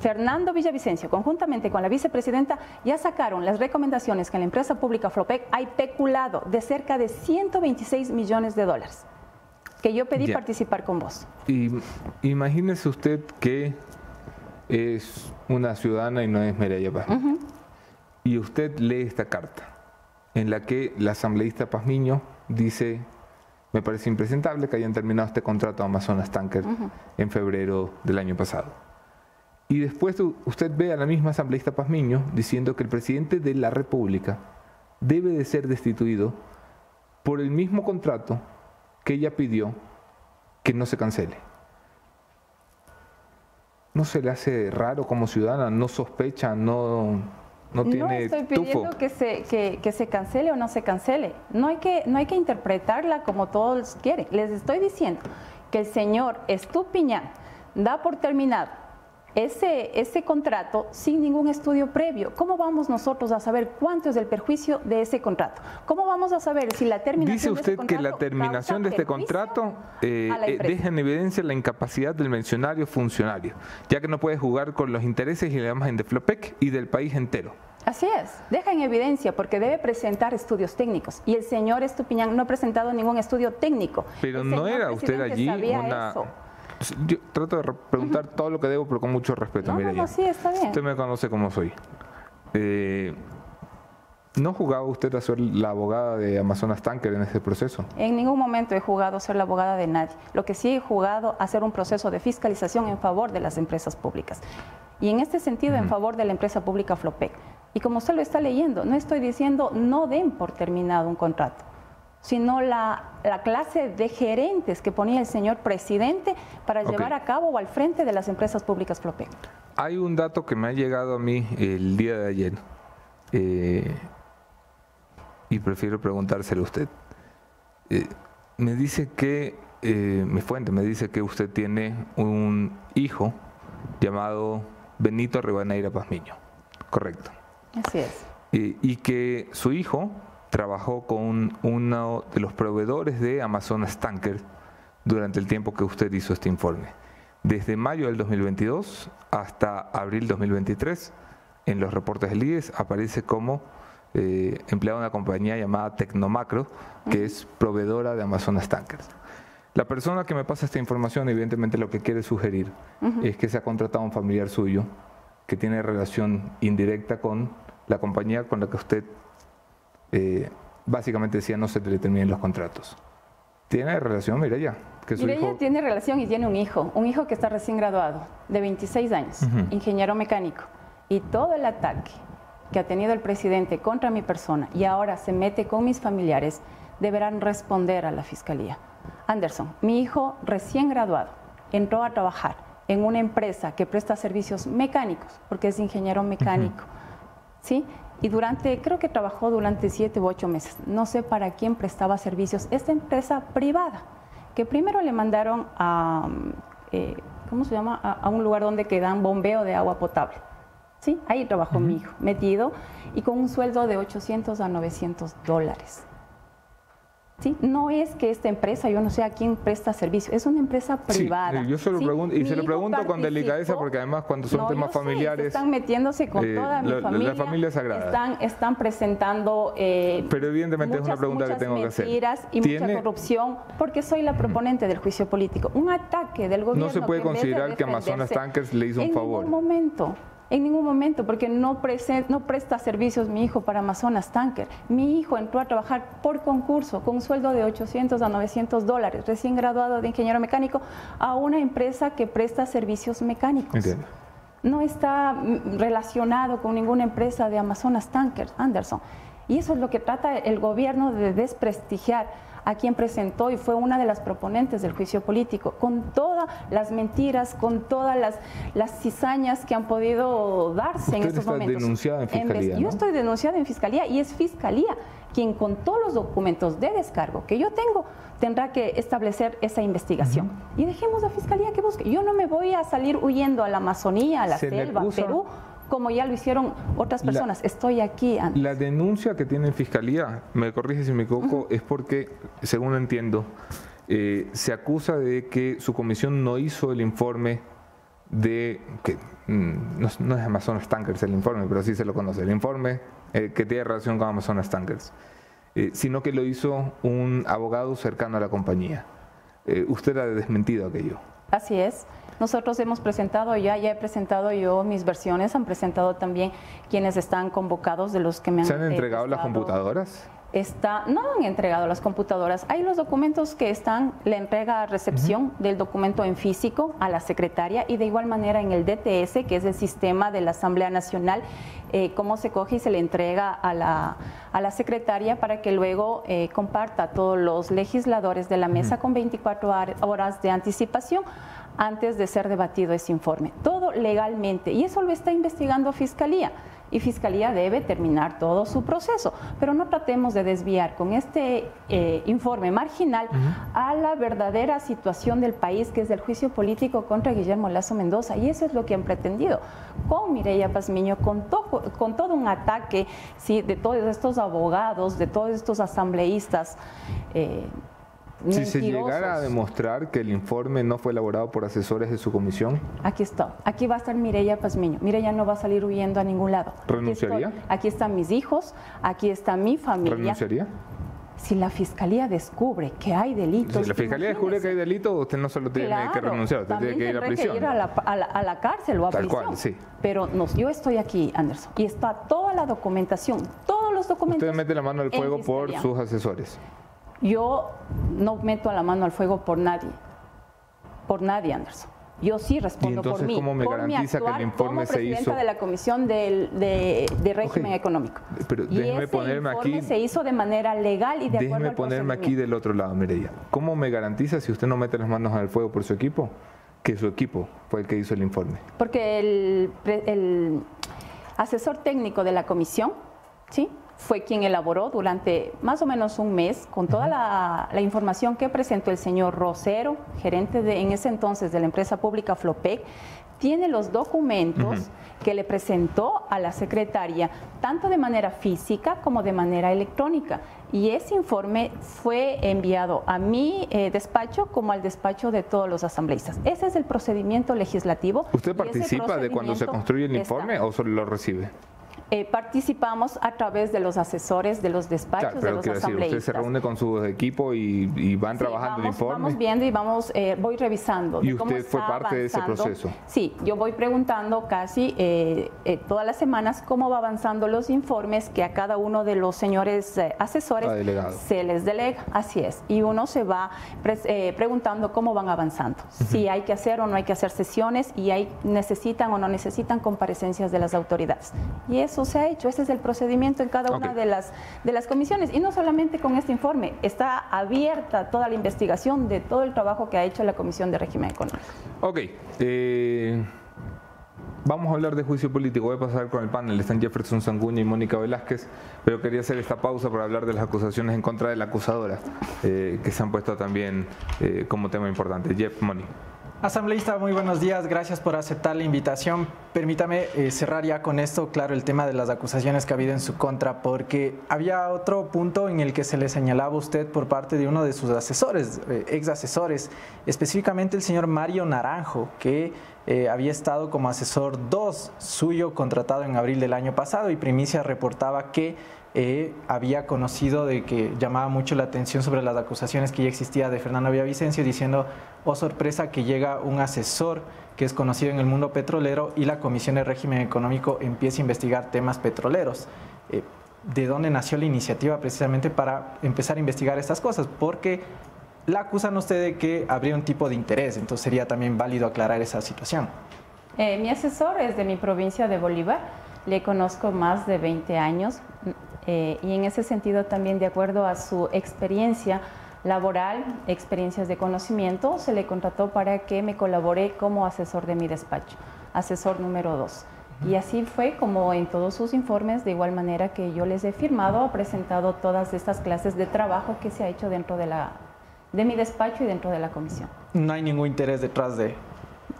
Fernando Villavicencio, conjuntamente con la vicepresidenta, ya sacaron las recomendaciones que en la empresa pública Flopec hay peculado de cerca de 126 millones de dólares, que yo pedí participar con vos. Y imagínese usted que es una ciudadana y no es Mireya Paz. Y usted lee esta carta en la que la asambleísta Pazmiño dice, me parece impresentable que hayan terminado este contrato Amazonas Tanker en febrero del año pasado. Y después usted ve a la misma asambleísta Pazmiño diciendo que el presidente de la República debe de ser destituido por el mismo contrato que ella pidió que no se cancele. ¿No se le hace raro como ciudadana? ¿No sospecha? ¿No, no tiene No estoy pidiendo que se, que, se cancele o no se cancele. No hay, que, no hay que interpretarla como todos quieren. Les estoy diciendo que el señor Estupiñán da por terminado ese, ese contrato sin ningún estudio previo. ¿Cómo vamos nosotros a saber cuánto es el perjuicio de ese contrato? ¿Cómo vamos a saber si la terminación Dice usted de que la terminación de este contrato eh, eh, deja en evidencia la incapacidad del mencionario funcionario, ya que no puede jugar con los intereses y la imagen de Flopec y del país entero. Así es, deja en evidencia porque debe presentar estudios técnicos y el señor Estupiñán no ha presentado ningún estudio técnico. Pero no era usted allí una... Yo trato de preguntar todo lo que debo, pero con mucho respeto. No, no, sí, está bien. Usted me conoce como soy. Eh, ¿No jugaba usted a ser la abogada de Amazonas Tanker en ese proceso? En ningún momento he jugado a ser la abogada de nadie. Lo que sí he jugado a hacer un proceso de fiscalización en favor de las empresas públicas. Y en este sentido, en favor de la empresa pública Flopec. Y como usted lo está leyendo, no estoy diciendo no den por terminado un contrato sino la, clase de gerentes que ponía el señor presidente para llevar a cabo o al frente de las empresas públicas Flopec. Hay un dato que me ha llegado a mí el día de ayer eh, y prefiero preguntárselo a usted. Eh, me dice que, eh, mi fuente me dice que usted tiene un hijo llamado Benito Ribaneira Pazmiño, correcto. Así es. y que su hijo trabajó con uno de los proveedores de Amazonas Tanker durante el tiempo que usted hizo este informe. Desde mayo del 2022 hasta abril 2023, en los reportes del IES aparece como eh, empleado de una compañía llamada Tecnomacro, que es proveedora de Amazonas Tankers. La persona que me pasa esta información, evidentemente lo que quiere sugerir es que se ha contratado un familiar suyo que tiene relación indirecta con la compañía con la que usted eh, básicamente decía no se determinen los contratos. ¿Tiene relación Mireya? Que tiene relación y tiene un hijo, un hijo que está recién graduado, de 26 años, ingeniero mecánico. Y todo el ataque que ha tenido el presidente contra mi persona y ahora se mete con mis familiares, deberán responder a la fiscalía. Anderson, mi hijo recién graduado, entró a trabajar en una empresa que presta servicios mecánicos, porque es ingeniero mecánico. ¿Sí? Y durante, creo que trabajó durante siete u ocho meses. No sé para quién prestaba servicios esta empresa privada, que primero le mandaron a, eh, ¿cómo se llama? A, un lugar donde quedan bombeo de agua potable. Sí, ahí trabajó mi hijo, metido y con un sueldo de 800 a 900 dólares. No es que esta empresa, yo no sé a quién presta servicio, es una empresa privada. yo se lo pregunto, y se lo pregunto con delicadeza porque además cuando son temas familiares... están metiéndose con eh, toda mi familia. La familia sagrada. Están, están presentando... Eh, Pero evidentemente es una pregunta que tengo que hacer. y mucha corrupción porque soy la proponente del juicio político. Un ataque del gobierno... No se puede considerar que Amazonas Tankers le hizo un favor. En ningún momento. En ningún momento, porque no, no presta servicios mi hijo para Amazonas Tanker. Mi hijo entró a trabajar por concurso con un sueldo de 800 a 900 dólares, recién graduado de ingeniero mecánico, a una empresa que presta servicios mecánicos. No está relacionado con ninguna empresa de Amazonas Tanker, Anderson. Y eso es lo que trata el gobierno de desprestigiar a quien presentó y fue una de las proponentes del juicio político, con todas las mentiras, con todas las, las cizañas que han podido darse en estos momentos. denunciada en fiscalía. Yo estoy denunciada en fiscalía y es fiscalía quien con todos los documentos de descargo que yo tengo tendrá que establecer esa investigación. Y dejemos a fiscalía que busque. Yo no me voy a salir huyendo a la Amazonía, a la selva, a Perú como ya lo hicieron otras personas. Estoy aquí. La denuncia que tiene en Fiscalía, me corrige si me equivoco, es porque, según entiendo, eh, se acusa de que su comisión no hizo el informe de, que mm, no, es Amazonas Tankers el informe, pero sí se lo conoce, el informe eh, que tiene relación con Amazonas Tankers, eh, sino que lo hizo un abogado cercano a la compañía. usted ha desmentido aquello. Así es. Nosotros hemos presentado ya, ya he presentado yo mis versiones, han presentado también quienes están convocados de los que me han... ¿Se han entregado las computadoras? Está, no han entregado las computadoras. Hay los documentos que están, la entrega a recepción del documento en físico a la secretaria y de igual manera en el DTS, que es el sistema de la Asamblea Nacional, eh, cómo se coge y se le entrega a la, a la secretaria para que luego eh, comparta a todos los legisladores de la mesa con 24 horas de anticipación antes de ser debatido ese informe. Todo legalmente. Y eso lo está investigando Fiscalía. y Fiscalía debe terminar todo su proceso. Pero no tratemos de desviar con este eh, informe marginal a la verdadera situación del país, que es el juicio político contra Guillermo Lazo Mendoza. Y eso es lo que han pretendido con Mireya Pazmiño, con, con todo un ataque ¿sí? de todos estos abogados, de todos estos asambleístas. Eh, si se llegara a demostrar que el informe no fue elaborado por asesores de su comisión. Aquí está. Aquí va a estar Mireya Pazmiño. Mireya no va a salir huyendo a ningún lado. ¿Renunciaría? Aquí, están mis hijos, aquí está mi familia. ¿Renunciaría? Si la fiscalía descubre que hay delitos. Si la fiscalía descubre que hay delitos, usted no solo tiene que renunciar, usted tiene que ir a prisión. Que ir a la, a la, cárcel o a Tal prisión. Cual, sí. Pero no, yo estoy aquí, Anderson, y está toda la documentación, todos los documentos. Usted mete la mano al fuego por sus asesores. Yo no meto a la mano al fuego por nadie, por nadie, Anderson. Yo sí respondo por mí. ¿Cómo me garantiza que el informe se hizo? de la Comisión de, Régimen Económico. Pero déjeme ponerme aquí. se hizo de manera legal y de déjeme acuerdo ponerme aquí del otro lado, Mireya. ¿Cómo me garantiza si usted no mete las manos al fuego por su equipo? Que su equipo fue el que hizo el informe. Porque el, el asesor técnico de la comisión, ¿sí? Fue quien elaboró durante más o menos un mes con toda la, información que presentó el señor Rosero, gerente de, en ese entonces de la empresa pública Flopec, tiene los documentos que le presentó a la secretaria, tanto de manera física como de manera electrónica. Y ese informe fue enviado a mi eh, despacho como al despacho de todos los asambleístas. Ese es el procedimiento legislativo. ¿Usted participa de cuando se construye el informe o solo lo recibe? Eh, participamos a través de los asesores de los despachos de los asambleístas. usted se reúne con su equipo y, van trabajando el informe. Vamos viendo y vamos, eh, voy revisando. ¿Y usted fue parte de ese proceso? Sí, yo voy preguntando casi eh, todas las semanas cómo va avanzando los informes que a cada uno de los señores asesores se les delega. Así es. Y uno se va preguntando cómo van avanzando. Si hay que hacer o no hay que hacer sesiones y hay, necesitan o no necesitan comparecencias de las autoridades. Y eso se ha hecho. Ese es el procedimiento en cada una de, las, de las comisiones. Y no solamente con este informe, está abierta toda la investigación de todo el trabajo que ha hecho la Comisión de Régimen Económico. Ok. Eh, vamos a hablar de juicio político. Voy a pasar con el panel. Están Jefferson Sanguña y Mónica Velázquez. Pero quería hacer esta pausa para hablar de las acusaciones en contra de la acusadora, eh, que se han puesto también eh, como tema importante. Jeff, Mónica. Asambleísta, muy buenos días, gracias por aceptar la invitación. Permítame eh, cerrar ya con esto, claro, el tema de las acusaciones que ha habido en su contra, porque había otro punto en el que se le señalaba a usted por parte de uno de sus asesores, eh, ex asesores, específicamente el señor Mario Naranjo, que eh, había estado como asesor 2 suyo contratado en abril del año pasado y Primicia reportaba que eh, había conocido de que llamaba mucho la atención sobre las acusaciones que ya existía de Fernando Villavicencio diciendo, oh sorpresa, que llega un asesor que es conocido en el mundo petrolero y la Comisión de Régimen Económico empieza a investigar temas petroleros. Eh, ¿De dónde nació la iniciativa precisamente para empezar a investigar estas cosas? Porque la acusan usted de que habría un tipo de interés, entonces sería también válido aclarar esa situación. Eh, mi asesor es de mi provincia de Bolívar, le conozco más de 20 años, eh, y en ese sentido también de acuerdo a su experiencia laboral, experiencias de conocimiento, se le contrató para que me colabore como asesor de mi despacho, asesor número dos. Y así fue como en todos sus informes, de igual manera que yo les he firmado, ha presentado todas estas clases de trabajo que se ha hecho dentro de, la, de mi despacho y dentro de la comisión. No hay ningún interés detrás de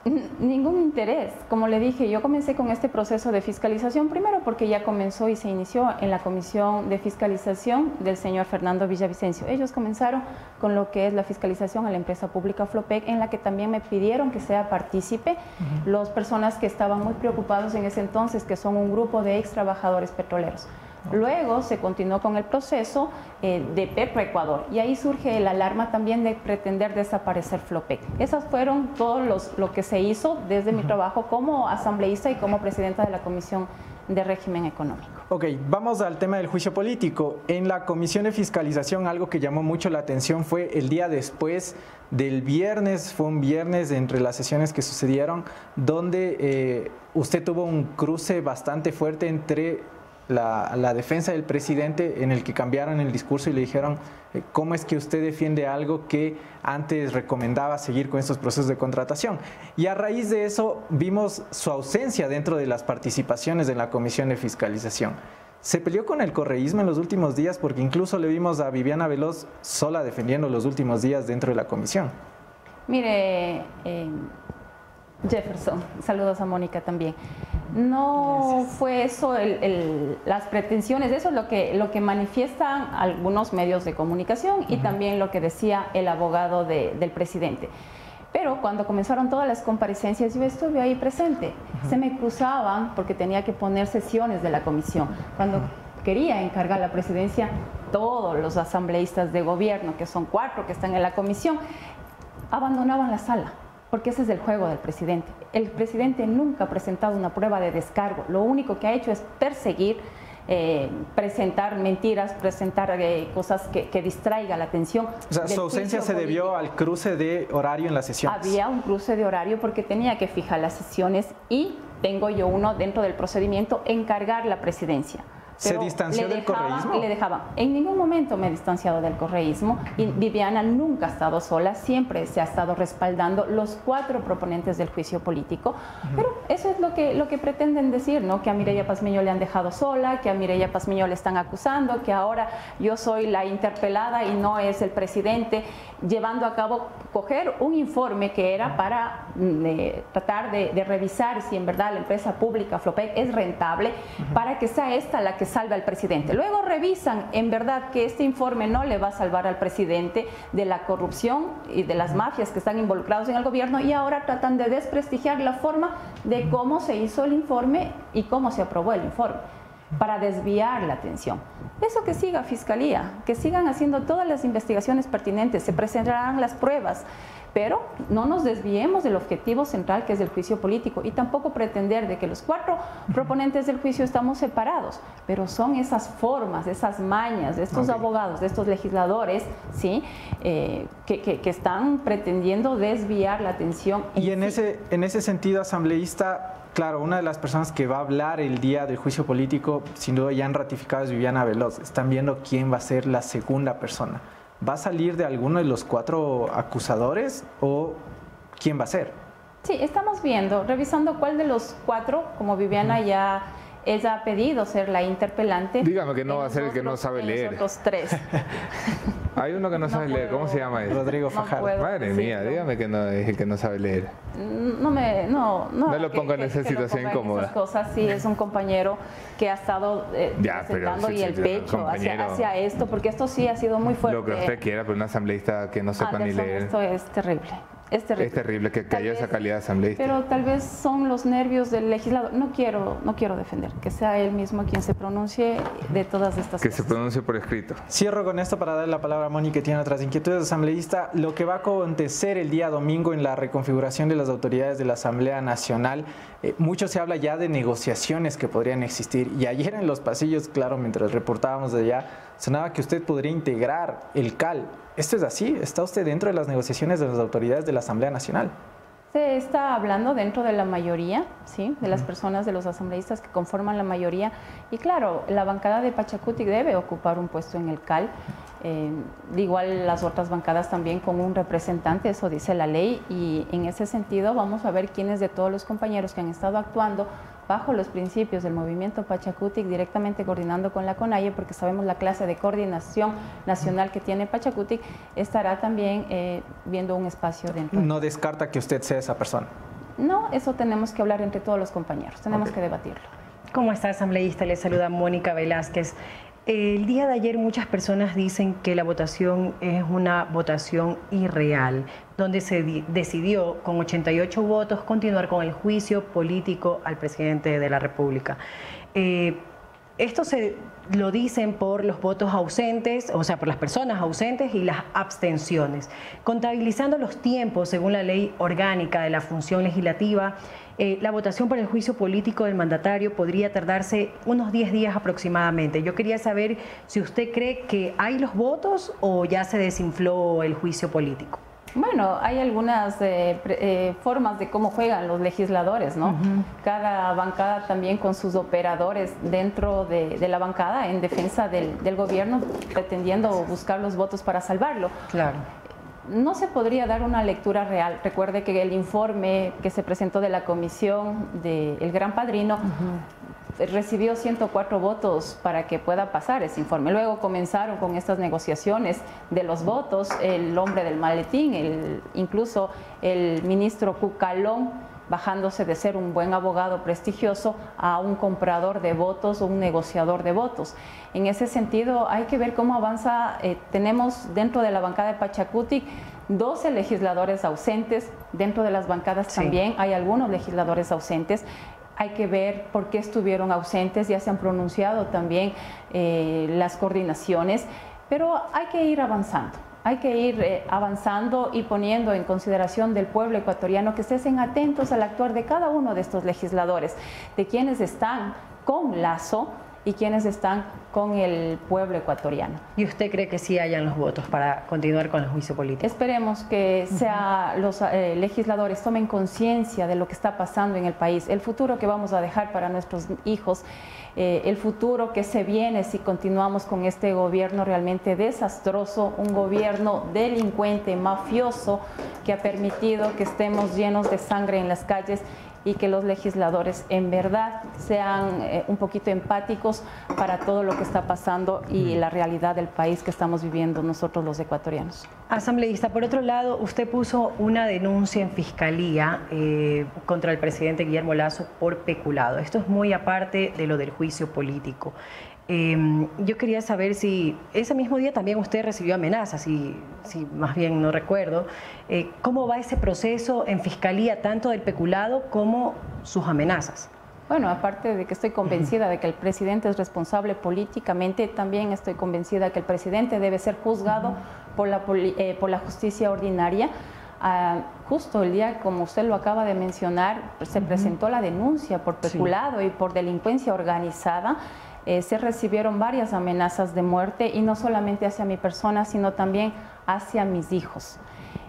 Ningún interés. Como le dije, yo comencé con este proceso de fiscalización primero porque ya comenzó y se inició en la comisión de fiscalización del señor Fernando Villavicencio. Ellos comenzaron con lo que es la fiscalización a la empresa pública Flopec, en la que también me pidieron que sea partícipe las personas que estaban muy preocupados en ese entonces, que son un grupo de ex trabajadores petroleros. Luego se continuó con el proceso eh, de Ecuador y ahí surge la alarma también de pretender desaparecer Flopec. Esas fueron todo lo que se hizo desde mi trabajo como asambleísta y como presidenta de la Comisión de Régimen Económico. Ok, vamos al tema del juicio político. En la Comisión de Fiscalización algo que llamó mucho la atención fue el día después del viernes, fue un viernes entre las sesiones que sucedieron, donde eh, usted tuvo un cruce bastante fuerte entre la, defensa del presidente en el que cambiaron el discurso y le dijeron eh, cómo es que usted defiende algo que antes recomendaba seguir con estos procesos de contratación. Y a raíz de eso vimos su ausencia dentro de las participaciones en la Comisión de Fiscalización. Se peleó con el correísmo en los últimos días porque incluso le vimos a Viviana Veloz sola defendiendo los últimos días dentro de la comisión. Mire, eh, Jefferson, saludos a Mónica también. No fue eso las pretensiones, eso es lo que, lo que manifiestan algunos medios de comunicación y también lo que decía el abogado del presidente. Pero cuando comenzaron todas las comparecencias, yo estuve ahí presente. Se me cruzaban porque tenía que poner sesiones de la comisión. Cuando quería encargar la presidencia, todos los asambleístas de gobierno, que son cuatro que están en la comisión, abandonaban la sala porque ese es el juego del presidente. El presidente nunca ha presentado una prueba de descargo, lo único que ha hecho es perseguir, eh, presentar mentiras, presentar eh, cosas que, que, distraiga la atención. O sea, su ausencia se debió al cruce de horario en la sesión. Había un cruce de horario porque tenía que fijar las sesiones y tengo yo uno dentro del procedimiento encargar la presidencia. ¿Se distanció del correísmo? Le dejaba. En ningún momento me he distanciado del correísmo y Viviana nunca ha estado sola, siempre se ha estado respaldando los cuatro proponentes del juicio político. Pero eso es lo que, lo que pretenden decir, ¿no? Que a Mireya Pazmiño le han dejado sola, que a Mireya Pazmiño le están acusando, que ahora yo soy la interpelada y no es el presidente, llevando a cabo, coger un informe que era para mm, eh, tratar de, revisar si en verdad la empresa pública Flopec es rentable, para que sea esta la que salve al presidente. Luego revisan en verdad que este informe no le va a salvar al presidente de la corrupción y de las mafias que están involucrados en el gobierno y ahora tratan de desprestigiar la forma de cómo se hizo el informe y cómo se aprobó el informe para desviar la atención. Eso que siga Fiscalía, que sigan haciendo todas las investigaciones pertinentes, se presentarán las pruebas, pero no nos desviemos del objetivo central que es el juicio político y tampoco pretender de que los cuatro proponentes del juicio estamos separados, pero son esas formas, esas mañas de estos abogados, de estos legisladores, ¿sí? Eh, que, están pretendiendo desviar la atención. y en, ese, en ese sentido, asambleísta, Claro, una de las personas que va a hablar el día del juicio político, sin duda ya han ratificado es Viviana Veloz. Están viendo quién va a ser la segunda persona. ¿Va a salir de alguno de los cuatro acusadores o quién va a ser? Sí, estamos viendo, revisando cuál de los cuatro, como Viviana ya ella ha pedido ser la interpelante. Dígame que no va a ser el que no sabe leer. Los tres. *laughs* Hay uno que no, sabe leer, ¿cómo se llama ese? Rodrigo Fajardo. Madre mía, dígame que no es el que no sabe leer. No me, no, no. No lo pongo en esa situación incómoda. Esas cosas, sí, es un compañero que ha estado eh, ya, y el pecho hacia, esto, porque esto sí ha sido muy fuerte. Lo que usted quiera, pero un asambleísta que no sepa ni leer. Esto es terrible. Es terrible. Es terrible que, haya esa calidad de asambleísta. Pero tal vez son los nervios del legislador. No quiero, no quiero defender, que sea él mismo quien se pronuncie de todas estas que cosas. Que se pronuncie por escrito. Cierro con esto para darle la palabra a Moni, que tiene otras inquietudes asambleísta. Lo que va a acontecer el día domingo en la reconfiguración de las autoridades de la Asamblea Nacional, eh, mucho se habla ya de negociaciones que podrían existir. Y ayer en los pasillos, claro, mientras reportábamos de allá, sonaba que usted podría integrar el CAL ¿Esto es así? ¿Está usted dentro de las negociaciones de las autoridades de la Asamblea Nacional? Se está hablando dentro de la mayoría, ¿sí? de las personas, de los asambleístas que conforman la mayoría. Y claro, la bancada de Pachacuti debe ocupar un puesto en el CAL. Eh, igual las otras bancadas también con un representante, eso dice la ley. Y en ese sentido vamos a ver quiénes de todos los compañeros que han estado actuando bajo los principios del movimiento Pachacutic, directamente coordinando con la CONAIE, porque sabemos la clase de coordinación nacional que tiene Pachacutic, estará también eh, viendo un espacio dentro. ¿No descarta que usted sea esa persona? No, eso tenemos que hablar entre todos los compañeros, tenemos que debatirlo. ¿Cómo está, asambleísta? Le saluda Mónica Velázquez. El día de ayer muchas personas dicen que la votación es una votación irreal, donde se decidió con 88 votos continuar con el juicio político al presidente de la República. Eh, esto se lo dicen por los votos ausentes, o sea, por las personas ausentes y las abstenciones. Contabilizando los tiempos según la ley orgánica de la función legislativa, eh, la votación para el juicio político del mandatario podría tardarse unos 10 días aproximadamente. Yo quería saber si usted cree que hay los votos o ya se desinfló el juicio político. Bueno, hay algunas eh, eh, formas de cómo juegan los legisladores, ¿no? Cada bancada también con sus operadores dentro de, la bancada en defensa del, del, gobierno, pretendiendo buscar los votos para salvarlo. Claro. No se podría dar una lectura real. Recuerde que el informe que se presentó de la comisión del Gran Padrino recibió 104 votos para que pueda pasar ese informe. Luego comenzaron con estas negociaciones de los votos, el hombre del maletín, el, incluso el ministro Cucalón, bajándose de ser un buen abogado prestigioso a un comprador de votos o un negociador de votos. En ese sentido, hay que ver cómo avanza. Eh, tenemos dentro de la bancada de Pachacuti 12 legisladores ausentes, dentro de las bancadas también hay algunos legisladores ausentes hay que ver por qué estuvieron ausentes, ya se han pronunciado también eh, las coordinaciones, pero hay que ir avanzando. Hay que ir eh, avanzando y poniendo en consideración del pueblo ecuatoriano que estén atentos al actuar de cada uno de estos legisladores, de quienes están con lazo y quienes están con el pueblo ecuatoriano. ¿Y usted cree que sí hayan los votos para continuar con el juicio político? Esperemos que sea, los eh, legisladores tomen conciencia de lo que está pasando en el país, el futuro que vamos a dejar para nuestros hijos, eh, el futuro que se viene si continuamos con este gobierno realmente desastroso, un gobierno delincuente, mafioso, que ha permitido que estemos llenos de sangre en las calles y que los legisladores en verdad sean eh, un poquito empáticos para todo lo que está pasando y la realidad del país que estamos viviendo nosotros los ecuatorianos. Asambleísta, por otro lado, usted puso una denuncia en fiscalía eh, contra el presidente Guillermo Lazo por peculado. Esto es muy aparte de lo del juicio político. Em, yo quería saber si ese mismo día también usted recibió amenazas, si, si más bien no recuerdo. Eh, ¿Cómo va ese proceso en fiscalía, tanto del peculado como sus amenazas? Bueno, aparte de que estoy convencida de que el presidente es responsable políticamente, también estoy convencida de que el presidente debe ser juzgado por, la, eh, por la justicia ordinaria. Ah, justo el día, como usted lo acaba de mencionar, se presentó la denuncia por peculado y por delincuencia organizada. Eh, se recibieron varias amenazas de muerte y no solamente hacia mi persona, sino también hacia mis hijos.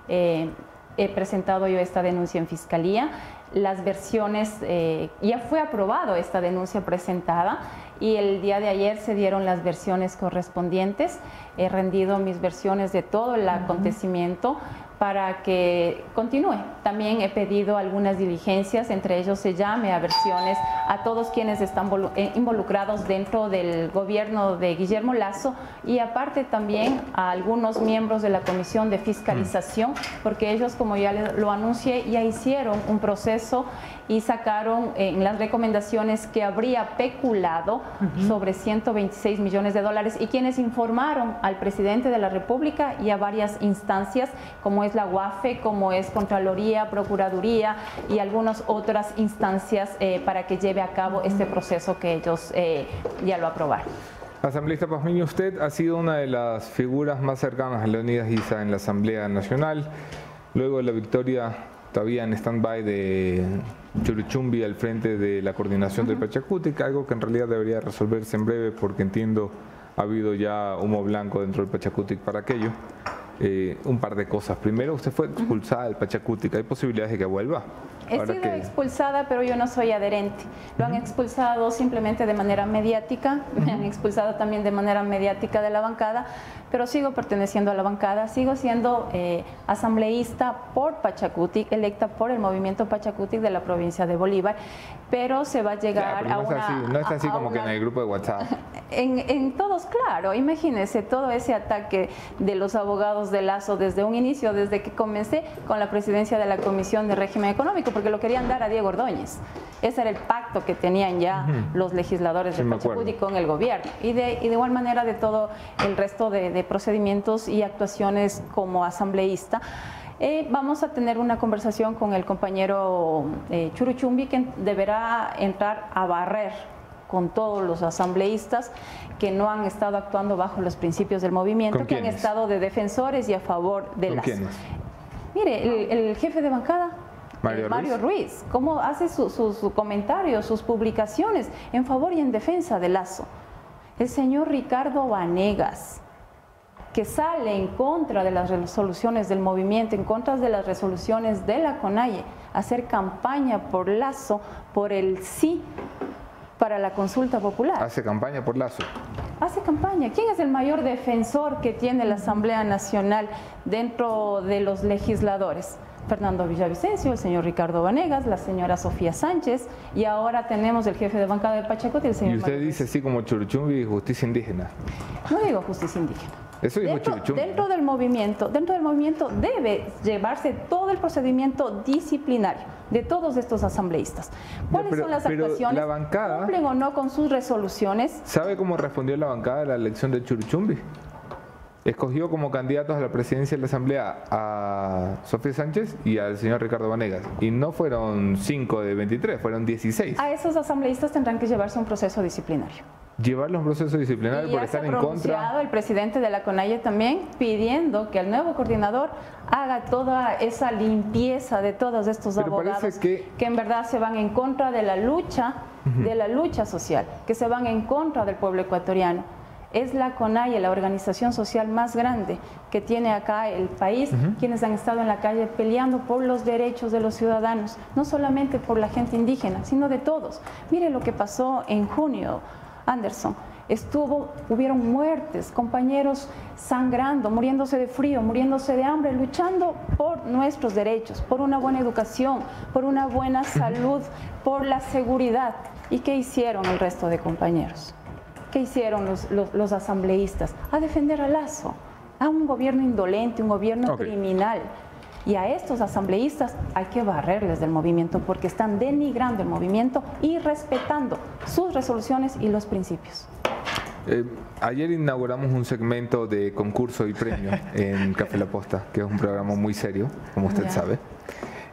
Eh, he presentado yo esta denuncia en fiscalía. Las versiones, eh, ya fue aprobado esta denuncia presentada y el día de ayer se dieron las versiones correspondientes. He rendido mis versiones de todo el acontecimiento para que continúe. También he pedido algunas diligencias, entre ellos se llame a versiones a todos quienes están eh, involucrados dentro del gobierno de Guillermo Lazo y aparte también a algunos miembros de la Comisión de Fiscalización, porque ellos, como ya lo anuncié, ya hicieron un proceso y sacaron en las recomendaciones que habría peculado sobre 126 millones de dólares y quienes informaron al presidente de la República y a varias instancias como es la UAFE, como es Contraloría, Procuraduría y algunas otras instancias eh, para que lleve a cabo este proceso que ellos eh, ya lo aprobaron. Asambleísta Pazmiño, usted ha sido una de las figuras más cercanas a Leonidas Isa en la Asamblea Nacional. Luego de la victoria todavía en stand-by de Churuchumbi al frente de la coordinación del Pachacutic, algo que en realidad debería resolverse en breve porque entiendo ha habido ya humo blanco dentro del Pachacutic para aquello. Eh, un par de cosas. Primero, usted fue expulsada del Pachacutic. ¿Hay posibilidades de que vuelva? He sido expulsada, pero yo no soy adherente. Lo han expulsado simplemente de manera mediática, *laughs* me han expulsado también de manera mediática de la bancada, pero sigo perteneciendo a la bancada, sigo siendo eh, asambleísta por Pachacutic, electa por el movimiento Pachacutic de la provincia de Bolívar, pero se va a llegar a una... no está así como que en el grupo de WhatsApp. *laughs* En, en todos, claro, imagínense todo ese ataque de los abogados de Lazo desde un inicio, desde que comencé con la presidencia de la Comisión de Régimen Económico, porque lo querían dar a Diego Ordóñez. Ese era el pacto que tenían ya los legisladores de Pachacuti con el gobierno. Y de, igual manera de todo el resto de, procedimientos y actuaciones como asambleísta. Eh, vamos a tener una conversación con el compañero eh, Churuchumbi que deberá entrar a barrer con todos los asambleístas que no han estado actuando bajo los principios del movimiento, que han estado de defensores y a favor de las... Mire, el jefe de bancada, Mario, Ruiz. cómo hace sus comentarios, sus publicaciones en favor y en defensa de Lazo. El señor Ricardo Vanegas, que sale en contra de las resoluciones del movimiento, en contra de las resoluciones de la CONAIE, hacer campaña por Lazo, por el sí para la consulta popular. Hace campaña por Lazo. Hace campaña. ¿Quién es el mayor defensor que tiene la Asamblea Nacional dentro de los legisladores? Fernando Villavicencio, el señor Ricardo Vanegas, la señora Sofía Sánchez y ahora tenemos el jefe de bancada de Pachacuti, el señor Y usted dice así como Churuchumbi y justicia indígena. No digo justicia indígena. Eso dijo dentro, Churuchumbi. dentro del movimiento, dentro del movimiento debe llevarse todo el procedimiento disciplinario de todos estos asambleístas. ¿Cuáles pero- son las actuaciones? la bancada- ¿Cumplen o no con sus resoluciones? ¿Sabe cómo respondió la bancada de la elección de Churuchumbi? Escogió como candidatos a la presidencia de la Asamblea a Sofía Sánchez y al señor Ricardo Vanegas. Y no fueron 5 de 23, fueron 16. A esos asambleístas tendrán que llevarse un proceso disciplinario. Llevarlos a un proceso disciplinario Y por estar en contra. el presidente de la CONAIE también pidiendo que el nuevo coordinador haga toda esa limpieza de todos estos Pero abogados que- en verdad se van en contra de la lucha, de la lucha social, que se van en contra del pueblo ecuatoriano. Es la CONAIE, la organización social más grande que tiene acá el país, quienes han estado en la calle peleando por los derechos de los ciudadanos, no solamente por la gente indígena, sino de todos. Mire lo que pasó en junio, Anderson. Estuvo, hubieron muertes, compañeros sangrando, muriéndose de frío, muriéndose de hambre, luchando por nuestros derechos, por una buena educación, por una buena salud, por la seguridad. ¿Y qué hicieron el resto de compañeros? ¿Qué hicieron los, los- los asambleístas? A defender a Lazo, a un gobierno indolente, un gobierno criminal. Y a estos asambleístas hay que barrerles del movimiento porque están denigrando el movimiento y respetando sus resoluciones y los principios. Eh, ayer inauguramos un segmento de concurso y premio *laughs* en Café La Posta, que es un programa muy serio, como usted sabe.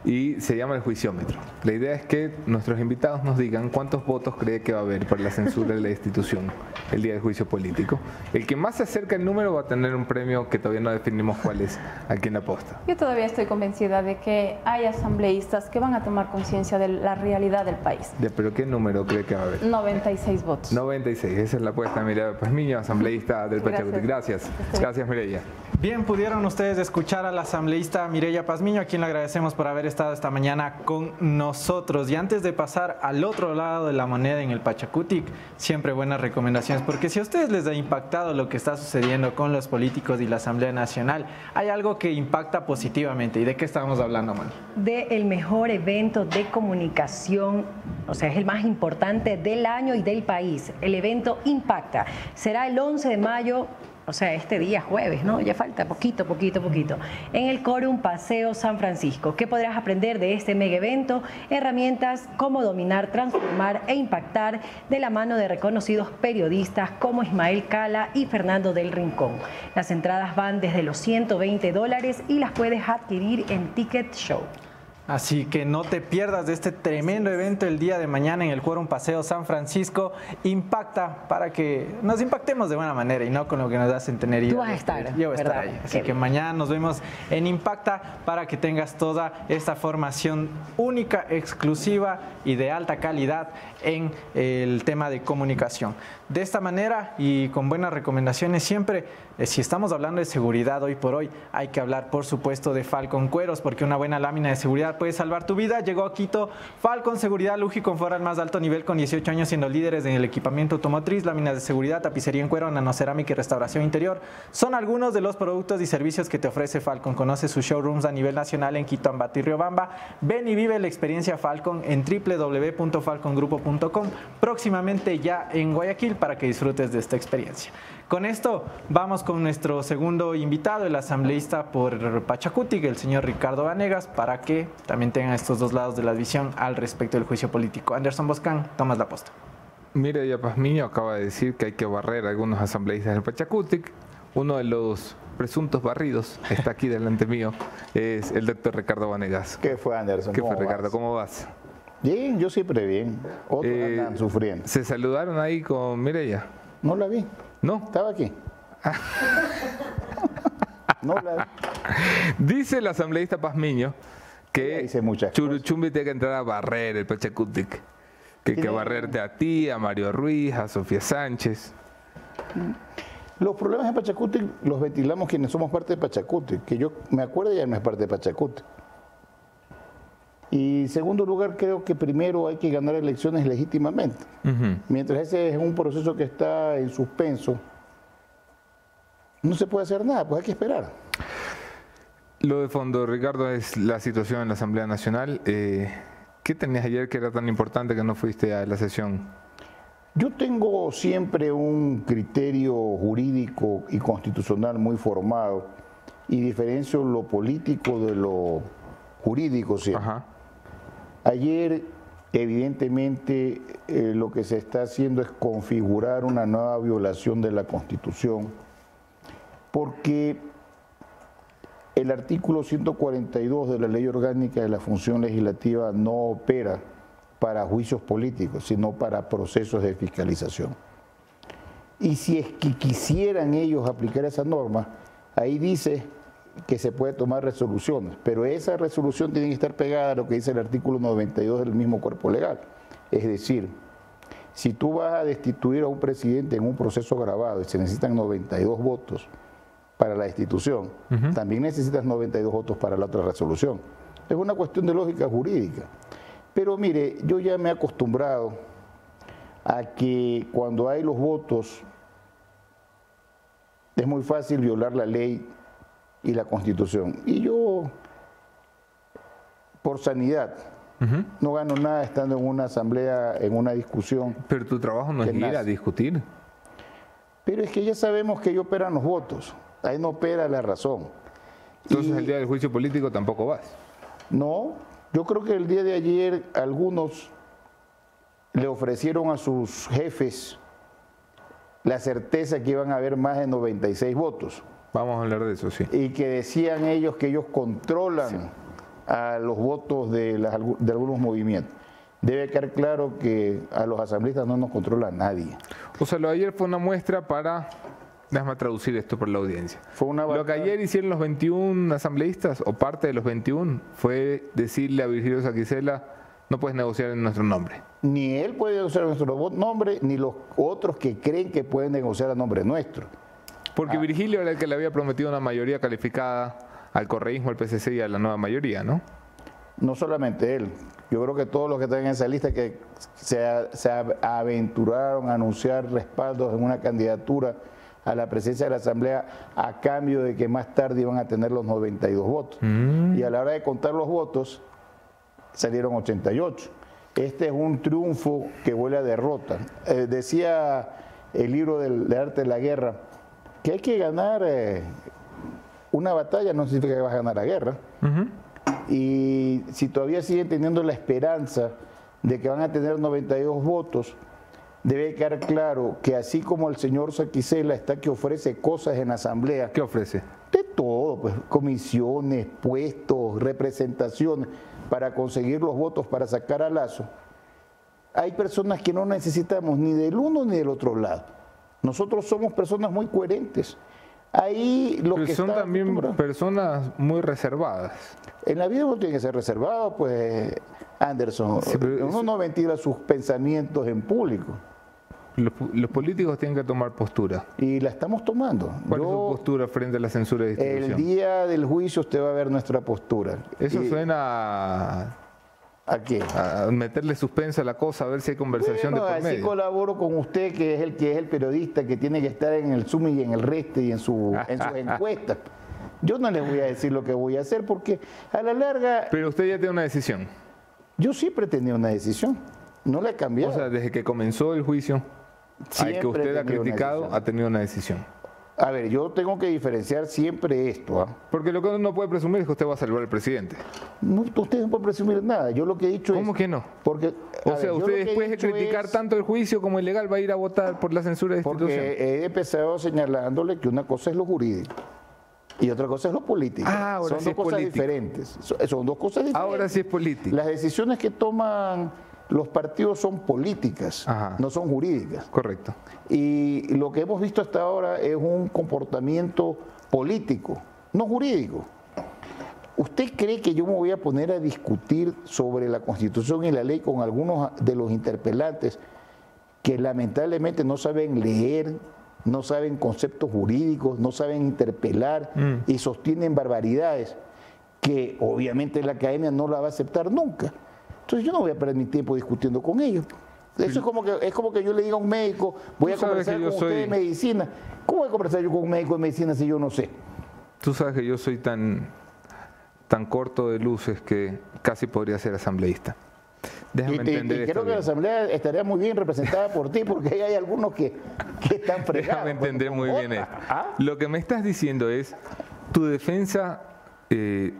Y se llama el juiciómetro. La idea es que nuestros invitados nos digan cuántos votos cree que va a haber para la censura de la institución el día del juicio político. El que más se acerca al número va a tener un premio que todavía no definimos cuál es aquí en La Posta. Yo todavía estoy convencida de que hay asambleístas que van a tomar conciencia de la realidad del país. Ya, pero ¿qué número cree que va a haber? 96 votos. 96, esa es la apuesta de Mireya Pazmiño, asambleísta del Pachacuti. Gracias. Gracias. Gracias, Mireya. Bien, pudieron ustedes escuchar a la asambleísta Mireya Pazmiño, a quien le agradecemos por haber estado esta mañana con nosotros. Y antes de pasar al otro lado de la moneda en el Pachacutic, siempre buenas recomendaciones, porque si a ustedes les ha impactado lo que está sucediendo con los políticos y la Asamblea Nacional, hay algo que impacta positivamente. ¿Y de qué estamos hablando, Moni? de el mejor evento de comunicación, o sea, es el más importante del año y del país. El evento Impacta. Será el 11 de mayo, o sea, este día jueves, ¿no? Ya falta poquito, poquito, poquito. En el Corum Paseo San Francisco. ¿Qué podrás aprender de este mega evento? Herramientas, cómo dominar, transformar e impactar de la mano de reconocidos periodistas como Ismael Cala y Fernando del Rincón. Las entradas van desde los 120 dólares y las puedes adquirir en Ticket Show. Así que no te pierdas de este tremendo evento el día de mañana en el Quórum Paseo San Francisco. Impacta para que nos impactemos de buena manera y no con lo que nos hacen tener Tú vas a estar, Yo voy a estar ahí. Así Qué que bien. mañana nos vemos en Impacta para que tengas toda esta formación única, exclusiva y de alta calidad en el tema de comunicación. De esta manera y con buenas recomendaciones siempre, eh, si estamos hablando de seguridad hoy por hoy, hay que hablar por supuesto de Falcon Cueros porque una buena lámina de seguridad puede salvar tu vida. Llegó a Quito Falcon Seguridad, lujo y confort al más alto nivel con 18 años siendo líderes en el equipamiento automotriz, láminas de seguridad, tapicería en cuero, nanocerámica y restauración interior. Son algunos de los productos y servicios que te ofrece Falcon. Conoce sus showrooms a nivel nacional en Quito, Ambato y Riobamba. Ven y vive la experiencia Falcon en www.falcongrupo.com. Próximamente ya en Guayaquil para que disfrutes de esta experiencia. Con esto vamos con nuestro segundo invitado, el asambleísta por Pachacutic, el señor Ricardo Vanegas, para que también tengan estos dos lados de la visión al respecto del juicio político. Anderson Boscan, tomas la posta. Mireya Pazmiño acaba de decir que hay que barrer a algunos asambleístas del Pachacutic. Uno de los presuntos barridos está aquí delante mío, es el doctor Ricardo Vanegas. ¿Qué fue Anderson? ¿Qué fue ¿Cómo Ricardo? vas? ¿Cómo vas? Bien, yo siempre bien. Otros Eh, andan sufriendo. ¿Se saludaron ahí con Mireya? No la vi. ¿No? Estaba aquí. *laughs* no la vi. Dice el asambleísta Pazmiño que Churuchumbi tiene que entrar a barrer el Pachacutic. Que hay que barrerte a ti, a Mario Ruiz, a Sofía Sánchez. Los problemas de Pachacuti los ventilamos quienes somos parte de Pachacuti, que yo me acuerdo ya no es parte de Pachacuti. Y segundo lugar, creo que primero hay que ganar elecciones legítimamente. Mientras ese es un proceso que está en suspenso, no se puede hacer nada, pues hay que esperar. Lo de fondo, Ricardo, es la situación en la Asamblea Nacional. Eh, ¿Qué tenías ayer que era tan importante que no fuiste a la sesión? Yo tengo siempre un criterio jurídico y constitucional muy formado y diferencio lo político de lo jurídico siempre. Ajá. Ayer, evidentemente, eh, lo que se está haciendo es configurar una nueva violación de la Constitución, porque el artículo 142 de la Ley Orgánica de la Función Legislativa no opera para juicios políticos, sino para procesos de fiscalización. Y si es que quisieran ellos aplicar esa norma, ahí dice que se puede tomar resoluciones, pero esa resolución tiene que estar pegada a lo que dice el artículo 92 del mismo cuerpo legal. Es decir, si tú vas a destituir a un presidente en un proceso grabado y se necesitan 92 votos para la destitución, también necesitas 92 votos para la otra resolución. Es una cuestión de lógica jurídica. Pero mire, yo ya me he acostumbrado a que cuando hay los votos es muy fácil violar la ley y la Constitución. Y yo, por sanidad, no gano nada estando en una asamblea, en una discusión. Pero tu trabajo no es ir a discutir. Pero es que ya sabemos que ahí operan los votos, ahí no opera la razón. Entonces el día del juicio político tampoco vas. No, yo creo que el día de ayer algunos le ofrecieron a sus jefes la certeza que iban a haber más de 96 votos. Vamos a hablar de eso, sí. Y que decían ellos que ellos controlan a los votos de, de algunos movimientos. Debe quedar claro que a los asambleístas no nos controla nadie. O sea, lo de ayer fue una muestra para Déjame traducir esto por la audiencia. Fue una Lo que ayer hicieron los 21 asambleístas, o parte de los 21, fue decirle a Virgilio Saquicela, no puedes negociar en nuestro nombre. Ni él puede negociar en nuestro nombre, ni los otros que creen que pueden negociar a nombre nuestro. Porque ah. Virgilio era el que le había prometido una mayoría calificada al correísmo, al PCC y a la nueva mayoría, ¿no? No solamente él. Yo creo que todos los que están en esa lista que se, aventuraron a anunciar respaldos en una candidatura a la presidencia de la Asamblea a cambio de que más tarde iban a tener los 92 votos. Mm. Y a la hora de contar los votos salieron 88. Este es un triunfo que huele a derrota. Eh, decía el libro del, de arte de la guerra, que hay que ganar eh, una batalla, no significa que vas a ganar la guerra. Y si todavía siguen teniendo la esperanza de que van a tener 92 votos, debe quedar claro que así como el señor Saquicela está que ofrece cosas en asamblea. ¿Qué ofrece? De todo, pues comisiones, puestos, representaciones para conseguir los votos para sacar a Lazo. Hay personas que no necesitamos ni del uno ni del otro lado. Nosotros somos personas muy coherentes. Ahí lo que son también personas muy reservadas. En la vida uno tiene que ser reservado, pues Anderson. uno no ventila sus pensamientos en público. Los, políticos tienen que tomar postura. Y la estamos tomando. ¿Cuál es su postura frente a la censura de institución? El día del juicio usted va a ver nuestra postura. Eso suena ¿A qué? A meterle suspensa a la cosa, a ver si hay conversación de por así colaboro con usted, que es el que es el periodista que tiene que estar en el Zoom y en el Reste y en, su, en sus *laughs* encuestas. Yo no les voy a decir lo que voy a hacer porque a la larga... Pero usted ya tiene una decisión. Yo siempre tenía una decisión. No la he cambiado. O sea, desde que comenzó el juicio, al que usted ha criticado, ha tenido una decisión. A ver, yo tengo que diferenciar siempre esto. ¿ah? Porque lo que uno no puede presumir es que usted va a salvar al presidente. No, usted no puede presumir nada. Yo lo que he dicho ¿Cómo que no? Porque, o sea, usted después de criticar tanto el juicio como ilegal va a ir a votar por la censura de institución. Porque he empezado señalándole que una cosa es lo jurídico y otra cosa es lo político. Ah, ahora son dos cosas diferentes. Son, dos cosas diferentes. Ahora sí es político. Las decisiones que toman los partidos son políticas, no son jurídicas. Correcto. Y lo que hemos visto hasta ahora es un comportamiento político, no jurídico. ¿Usted cree que yo me voy a poner a discutir sobre la constitución y la ley con algunos de los interpelantes que lamentablemente no saben leer no saben conceptos jurídicos, no saben interpelar mm. y sostienen barbaridades que obviamente la academia no la va a aceptar nunca. Entonces yo no voy a perder mi tiempo discutiendo con ellos. Eso es como que es como que yo le diga a un médico, voy a conversar con usted de medicina. ¿Cómo voy a conversar yo con un médico de medicina si yo no sé? Tú sabes que yo soy tan, tan corto de luces que casi podría ser asambleísta. Déjame entender y creo que la Asamblea estaría muy bien representada por ti, porque ahí hay algunos que, están *laughs* fregados. Déjame entender muy bien esto. ¿Ah? Lo que me estás diciendo es, tu defensa, eh,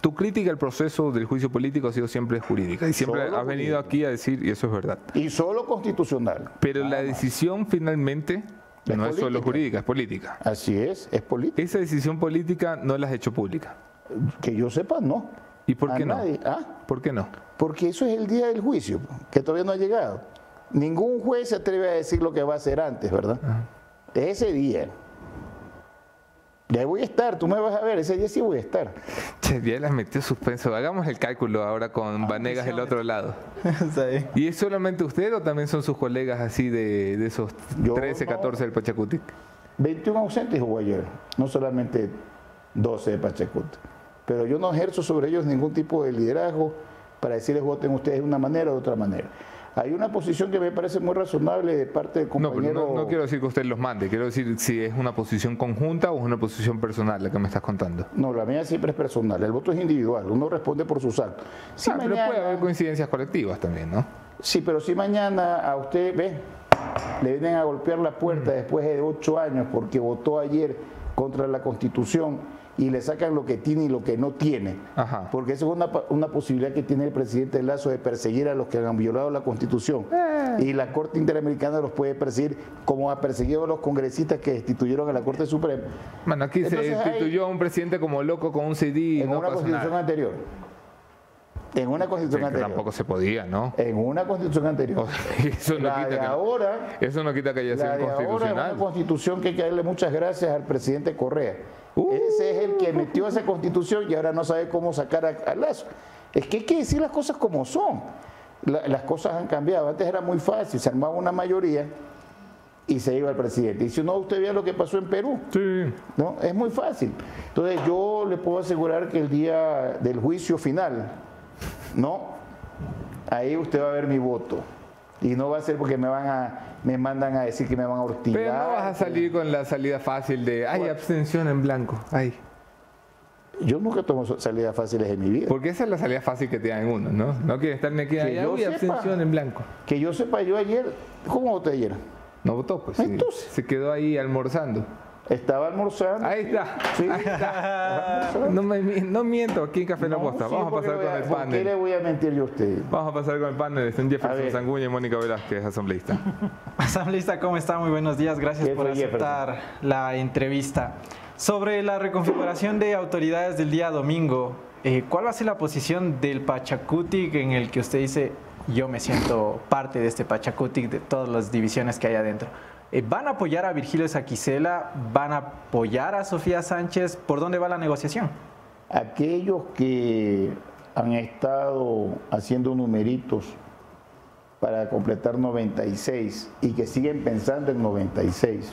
tu crítica al proceso del juicio político ha sido siempre jurídica. Y siempre has venido aquí a decir, y eso es verdad. Y solo constitucional. Pero la decisión finalmente no es solo jurídica, es política. Así es, es política. Esa decisión política no la has hecho pública. Que yo sepa, no. ¿Y por qué no? ¿Ah? ¿Por qué no? Porque eso es el día del juicio, que todavía no ha llegado. Ningún juez se atreve a decir lo que va a hacer antes, ¿verdad? Ese día. Y ahí voy a estar, tú me vas a ver, ese día sí voy a estar. Che, ya les metió suspenso. Hagamos el cálculo ahora con ah, Vanegas del otro lado. *laughs* ¿Y es solamente usted o también son sus colegas así de, esos 13, 14 del Pachacutic? 21 ausentes hubo ayer, no solamente 12 de Pachacutic pero yo no ejerzo sobre ellos ningún tipo de liderazgo para decirles voten ustedes de una manera o de otra manera. Hay una posición que me parece muy razonable de parte del compañero... No, no, quiero decir que usted los mande, quiero decir si es una posición conjunta o es una posición personal la que me estás contando. No, la mía siempre es personal, el voto es individual, uno responde por sus actos. ah, pero puede haber coincidencias colectivas también, ¿no? Sí, pero si mañana a usted, ve, le vienen a golpear la puerta mm. después de ocho años porque votó ayer contra la Constitución y le sacan lo que tiene y lo que no tiene. Porque esa es una, una, posibilidad que tiene el presidente Lazo de perseguir a los que han violado la Constitución. Eh. Y la Corte Interamericana los puede perseguir como ha perseguido a los congresistas que destituyeron a la Corte Suprema. Bueno, aquí se destituyó a un presidente como loco con un CD. En una constitución anterior. En una constitución anterior. Tampoco se podía, ¿no? En una constitución anterior. *laughs* eso, no quita que, ahora, eso no quita que haya sido constitucional. Ahora es una constitución que hay que darle muchas gracias al presidente Correa ese es el que metió esa constitución y ahora no sabe cómo sacar a, Lazo. Es que hay que decir las cosas como son. las cosas han cambiado. Antes era muy fácil, se armaba una mayoría y se iba el presidente. Y si no, usted vea lo que pasó en Perú. Sí. ¿no? Es muy fácil. Entonces yo le puedo asegurar que el día del juicio final, ¿no? Ahí usted va a ver mi voto. Y no va a ser porque me van a me mandan a decir que me van a ortigar. Pero no vas a salir con la salida fácil de, ay, abstención en blanco, ay. Yo nunca tomo salidas fáciles en mi vida. Porque esa es la salida fácil que tienen uno, ¿no? No quiere estar ni aquí, ay, abstención en blanco. Que yo sepa, yo ayer, ¿cómo voté ayer? No votó, pues. Entonces. se quedó ahí almorzando. Estaba almorzando. Ahí está. Sí. Ahí está. No, me, no, miento, aquí en Café La Posta. Vamos a pasar con el panel. ¿Por qué le voy a mentir yo a usted? Vamos a pasar con el panel. Están Jefferson Sanguña y Mónica Velázquez, asambleísta. *laughs* asambleísta, ¿cómo está? Muy buenos días. Gracias por aceptar la entrevista. Sobre la reconfiguración de autoridades del día domingo, eh, ¿cuál va a ser la posición del Pachacutic en el que usted dice yo me siento parte de este Pachacutic, de todas las divisiones que hay adentro? Eh, ¿Van a apoyar a Virgilio Saquicela? ¿Van a apoyar a Sofía Sánchez? ¿Por dónde va la negociación? Aquellos que han estado haciendo numeritos para completar 96 y que siguen pensando en 96,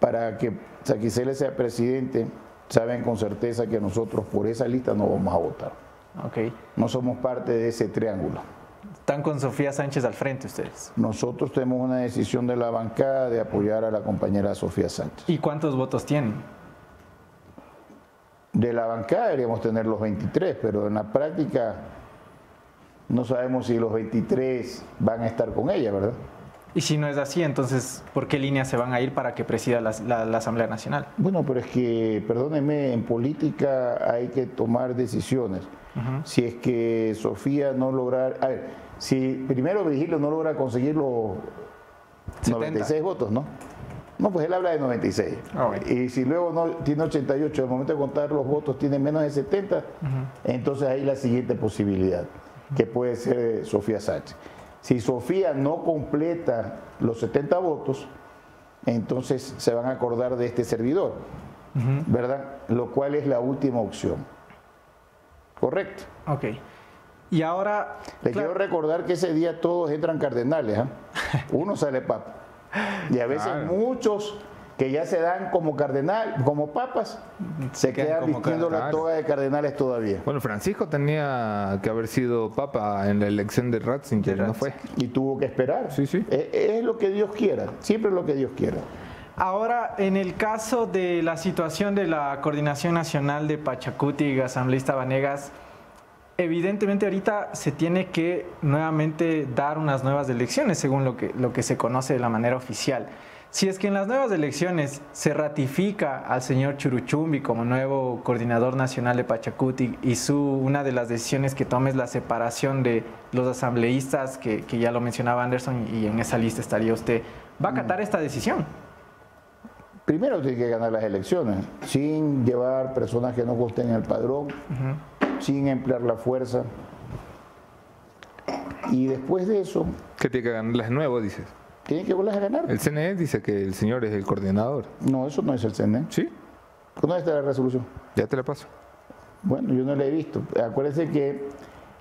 para que Saquicela sea presidente, saben con certeza que nosotros por esa lista no vamos a votar. Okay. No somos parte de ese triángulo. Están con Sofía Sánchez al frente ustedes. Nosotros tenemos una decisión de la bancada de apoyar a la compañera Sofía Sánchez. ¿Y cuántos votos tienen? De la bancada deberíamos tener los 23, pero en la práctica no sabemos si los 23 van a estar con ella, ¿verdad? Y si no es así, entonces, ¿por qué líneas se van a ir para que presida la, Asamblea Nacional? Bueno, pero es que, perdóneme, en política hay que tomar decisiones. Si es que Sofía no logra... A ver, si primero Virgilio no logra conseguir los 96 votos, ¿no? No, pues él habla de 96. Ah, y si luego no tiene 88, al momento de contar los votos tiene menos de 70, entonces ahí la siguiente posibilidad, que puede ser Sofía Sánchez. Si Sofía no completa los 70 votos, entonces se van a acordar de este servidor, ¿verdad? Lo cual es la última opción. Correcto. Ok. Y ahora... Le quiero recordar que ese día todos entran cardenales. ¿ah? Uno sale papa. Y a veces muchos que ya se dan como cardenal, como papas, se quedan, vistiendo la toga de cardenales todavía. Bueno, Francisco tenía que haber sido papa en la elección de Ratzinger, no fue. Y tuvo que esperar. Sí, sí. Es, es lo que Dios quiera, siempre es lo que Dios quiera. Ahora, en el caso de la situación de la Coordinación Nacional de Pachacuti y Asambleísta Vanegas, evidentemente ahorita se tiene que nuevamente dar unas nuevas elecciones, según lo que, lo que se conoce de la manera oficial. Si es que en las nuevas elecciones se ratifica al señor Churuchumbi como nuevo coordinador nacional de Pachacuti y su, una de las decisiones que tome es la separación de los asambleístas, que, ya lo mencionaba Anderson, y en esa lista estaría usted, ¿va a acatar esta decisión? Primero tiene que ganar las elecciones, sin llevar personas que no gusten en el padrón, sin emplear la fuerza. Y después de eso... ¿Qué tiene que ganarlas nuevo, dices? Tiene que volver a ganar. El CNE dice que el señor es el coordinador. No, eso no es el CNE. ¿Sí? ¿Dónde está la resolución? Ya te la paso. Bueno, yo no la he visto. Acuérdense que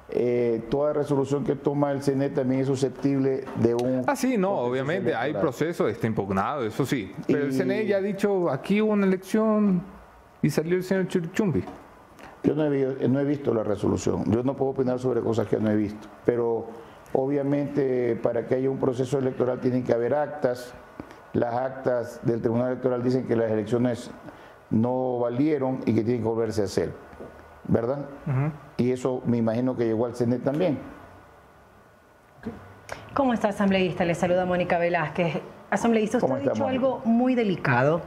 eh, toda resolución que toma el CNE también es susceptible de un... Ah, sí, no, obviamente hay proceso, está impugnado, eso sí. Pero el CNE ya ha dicho, aquí hubo una elección y salió el señor Chumbi. Yo no he, no he visto la resolución. Yo no puedo opinar sobre cosas que no he visto. Pero Obviamente, para que haya un proceso electoral tienen que haber actas. Las actas del Tribunal Electoral dicen que las elecciones no valieron y que tienen que volverse a hacer, ¿verdad? Y eso me imagino que llegó al CNE también. ¿Cómo está, asambleísta? Le saluda Mónica Velázquez. Asambleísta, usted ha dicho algo muy delicado.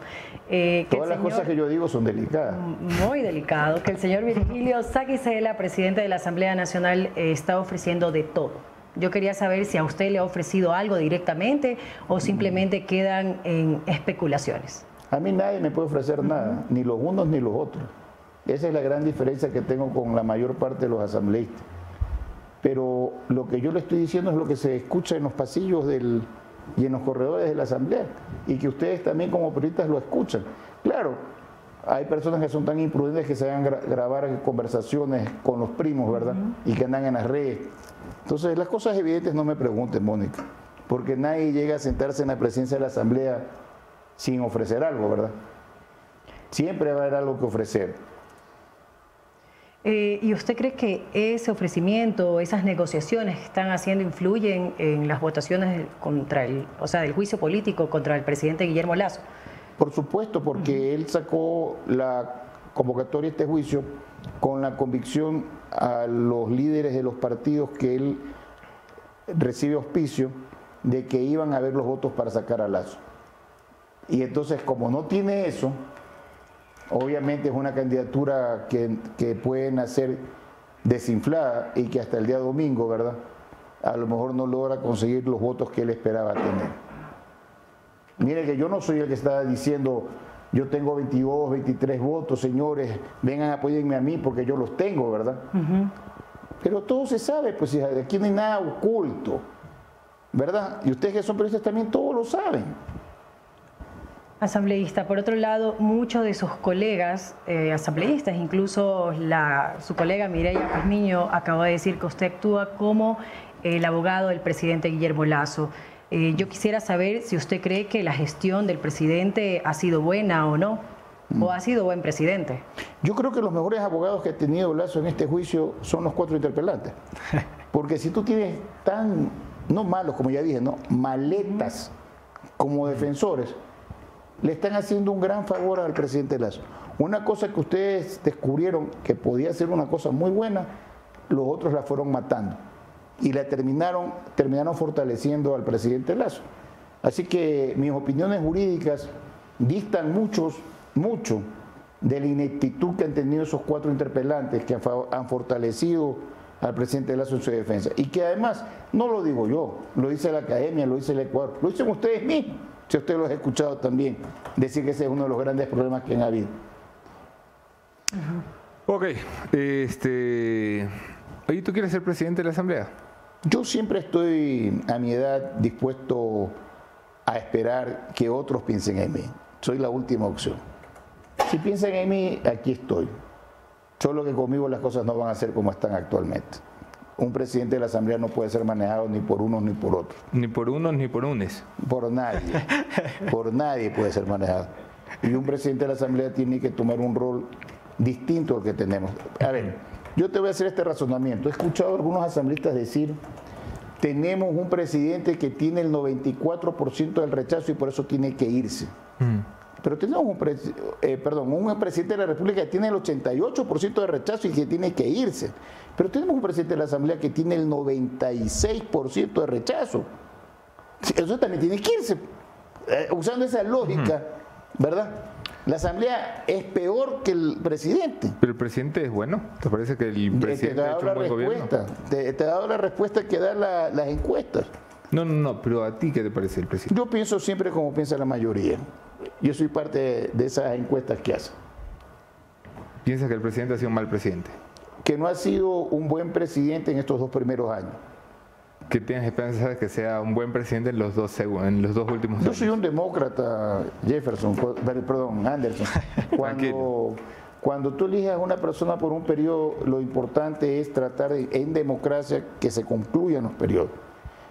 Eh, Todas las cosas que yo digo son delicadas. Muy delicado. Que el señor Virgilio Saquicela, presidente de la Asamblea Nacional, eh, está ofreciendo de todo yo quería saber si a usted le ha ofrecido algo directamente o simplemente quedan en especulaciones. A mí nadie me puede ofrecer nada, ni los unos ni los otros. Esa es la gran diferencia que tengo con la mayor parte de los asambleístas. Pero lo que yo le estoy diciendo es lo que se escucha en los pasillos del, y en los corredores de la asamblea y que ustedes también como periodistas lo escuchan. Claro, hay personas que son tan imprudentes que se van a grabar conversaciones con los primos, ¿verdad? Y que andan en las redes. Entonces, las cosas evidentes no me pregunten, Mónica, porque nadie llega a sentarse en la presidencia de la Asamblea sin ofrecer algo, ¿verdad? Siempre va a haber algo que ofrecer. Eh, ¿Y usted cree que ese ofrecimiento, esas negociaciones que están haciendo influyen en las votaciones contra el, o sea, del juicio político contra el presidente Guillermo Lazo? Por supuesto, porque él sacó la convocatoria de este juicio con la convicción a los líderes de los partidos que él recibe auspicio de que iban a haber los votos para sacar a Lazo. Y entonces, como no tiene eso, obviamente es una candidatura que, que pueden hacer desinflada y que hasta el día domingo, ¿verdad? A lo mejor no logra conseguir los votos que él esperaba tener. Mire que yo no soy el que está diciendo, yo tengo 22, 23 votos, señores, vengan, apóyenme a mí porque yo los tengo, ¿verdad? Pero todo se sabe, pues aquí no hay nada oculto, ¿verdad? Y ustedes que son periodistas también todos lo saben. Asambleísta, por otro lado, muchos de sus colegas eh, asambleístas, incluso la, su colega Mireya Casmiño, acaba de decir que usted actúa como el abogado del presidente Guillermo Lazo. Eh, yo quisiera saber si usted cree que la gestión del presidente ha sido buena o no, o ha sido buen presidente. Yo creo que los mejores abogados que ha tenido Lazo en este juicio son los cuatro interpelantes. *laughs* Porque si tú tienes tan, no malos como ya dije, no, maletas como defensores, le están haciendo un gran favor al presidente Lazo. Una cosa que ustedes descubrieron que podía ser una cosa muy buena, los otros la fueron matando y la terminaron, terminaron fortaleciendo al presidente Lazo. Así que mis opiniones jurídicas distan muchos, mucho de la ineptitud que han tenido esos cuatro interpelantes que han fortalecido al presidente Lazo en su defensa. Y que además, no lo digo yo, lo dice la academia, lo dice el Ecuador, lo dicen ustedes mismos, si ustedes lo han escuchado también, decir que ese es uno de los grandes problemas que han habido. Ok, este... Oye, ¿tú quieres ser presidente de la Asamblea? Yo siempre estoy a mi edad dispuesto a esperar que otros piensen en mí. Soy la última opción. Si piensan en mí, aquí estoy. Solo que conmigo las cosas no van a ser como están actualmente. Un presidente de la Asamblea no puede ser manejado ni por unos ni por otros. Ni por unos ni por unes. Por nadie. por nadie puede ser manejado. Y un presidente de la Asamblea tiene que tomar un rol distinto al que tenemos. A ver, yo te voy a hacer este razonamiento. He escuchado a algunos asambleístas decir, tenemos un presidente que tiene el 94% del rechazo y por eso tiene que irse. Mm. Pero tenemos un, eh, perdón, un presidente de la República que tiene el 88% de rechazo y que tiene que irse. Pero tenemos un presidente de la Asamblea que tiene el 96% de rechazo. Eso también tiene que irse. Eh, usando esa lógica, ¿verdad? La Asamblea es peor que el presidente. Pero el presidente es bueno. ¿Te parece que el presidente ha hecho un buen gobierno? Te, te, ha dado la respuesta que dan las encuestas. No, no, no, pero a ti qué te parece el presidente? Yo pienso siempre como piensa la mayoría. Yo soy parte de esas encuestas que hace. ¿Piensa que el presidente ha sido un mal presidente? Que no ha sido un buen presidente en estos dos primeros años. ¿Qué tienes esperanza de que sea un buen presidente en los dos, en los dos últimos años? Yo soy un demócrata, Jefferson, perdón, Anderson. *laughs* Cuando, cuando tú eliges a una persona por un periodo, lo importante es tratar en democracia que se concluyan los periodos.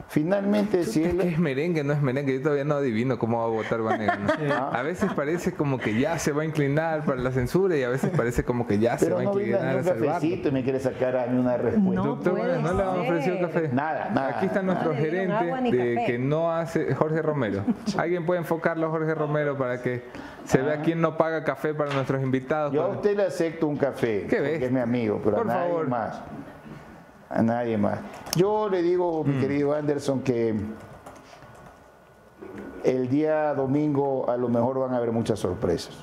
Finalmente, si él... Es merengue, no es merengue, yo todavía no adivino cómo va a votar Vanegas. *laughs* A veces parece como que ya se va a inclinar para la censura y a veces parece como que ya se va a inclinar a cafecito y me quiere sacar a mí una respuesta. No, Doctor, no le han ofrecido café. Nada, nada. Aquí está nuestro gerente de que no hace, Jorge Romero. ¿Alguien puede enfocarlo a Jorge Romero para que se vea ah. quién no paga café para nuestros invitados? Yo a usted le acepto un café, ¿Qué porque es mi amigo, pero Por a nadie favor. más a nadie más. Yo le digo, mi mm. querido Anderson, que el día domingo a lo mejor van a haber muchas sorpresas.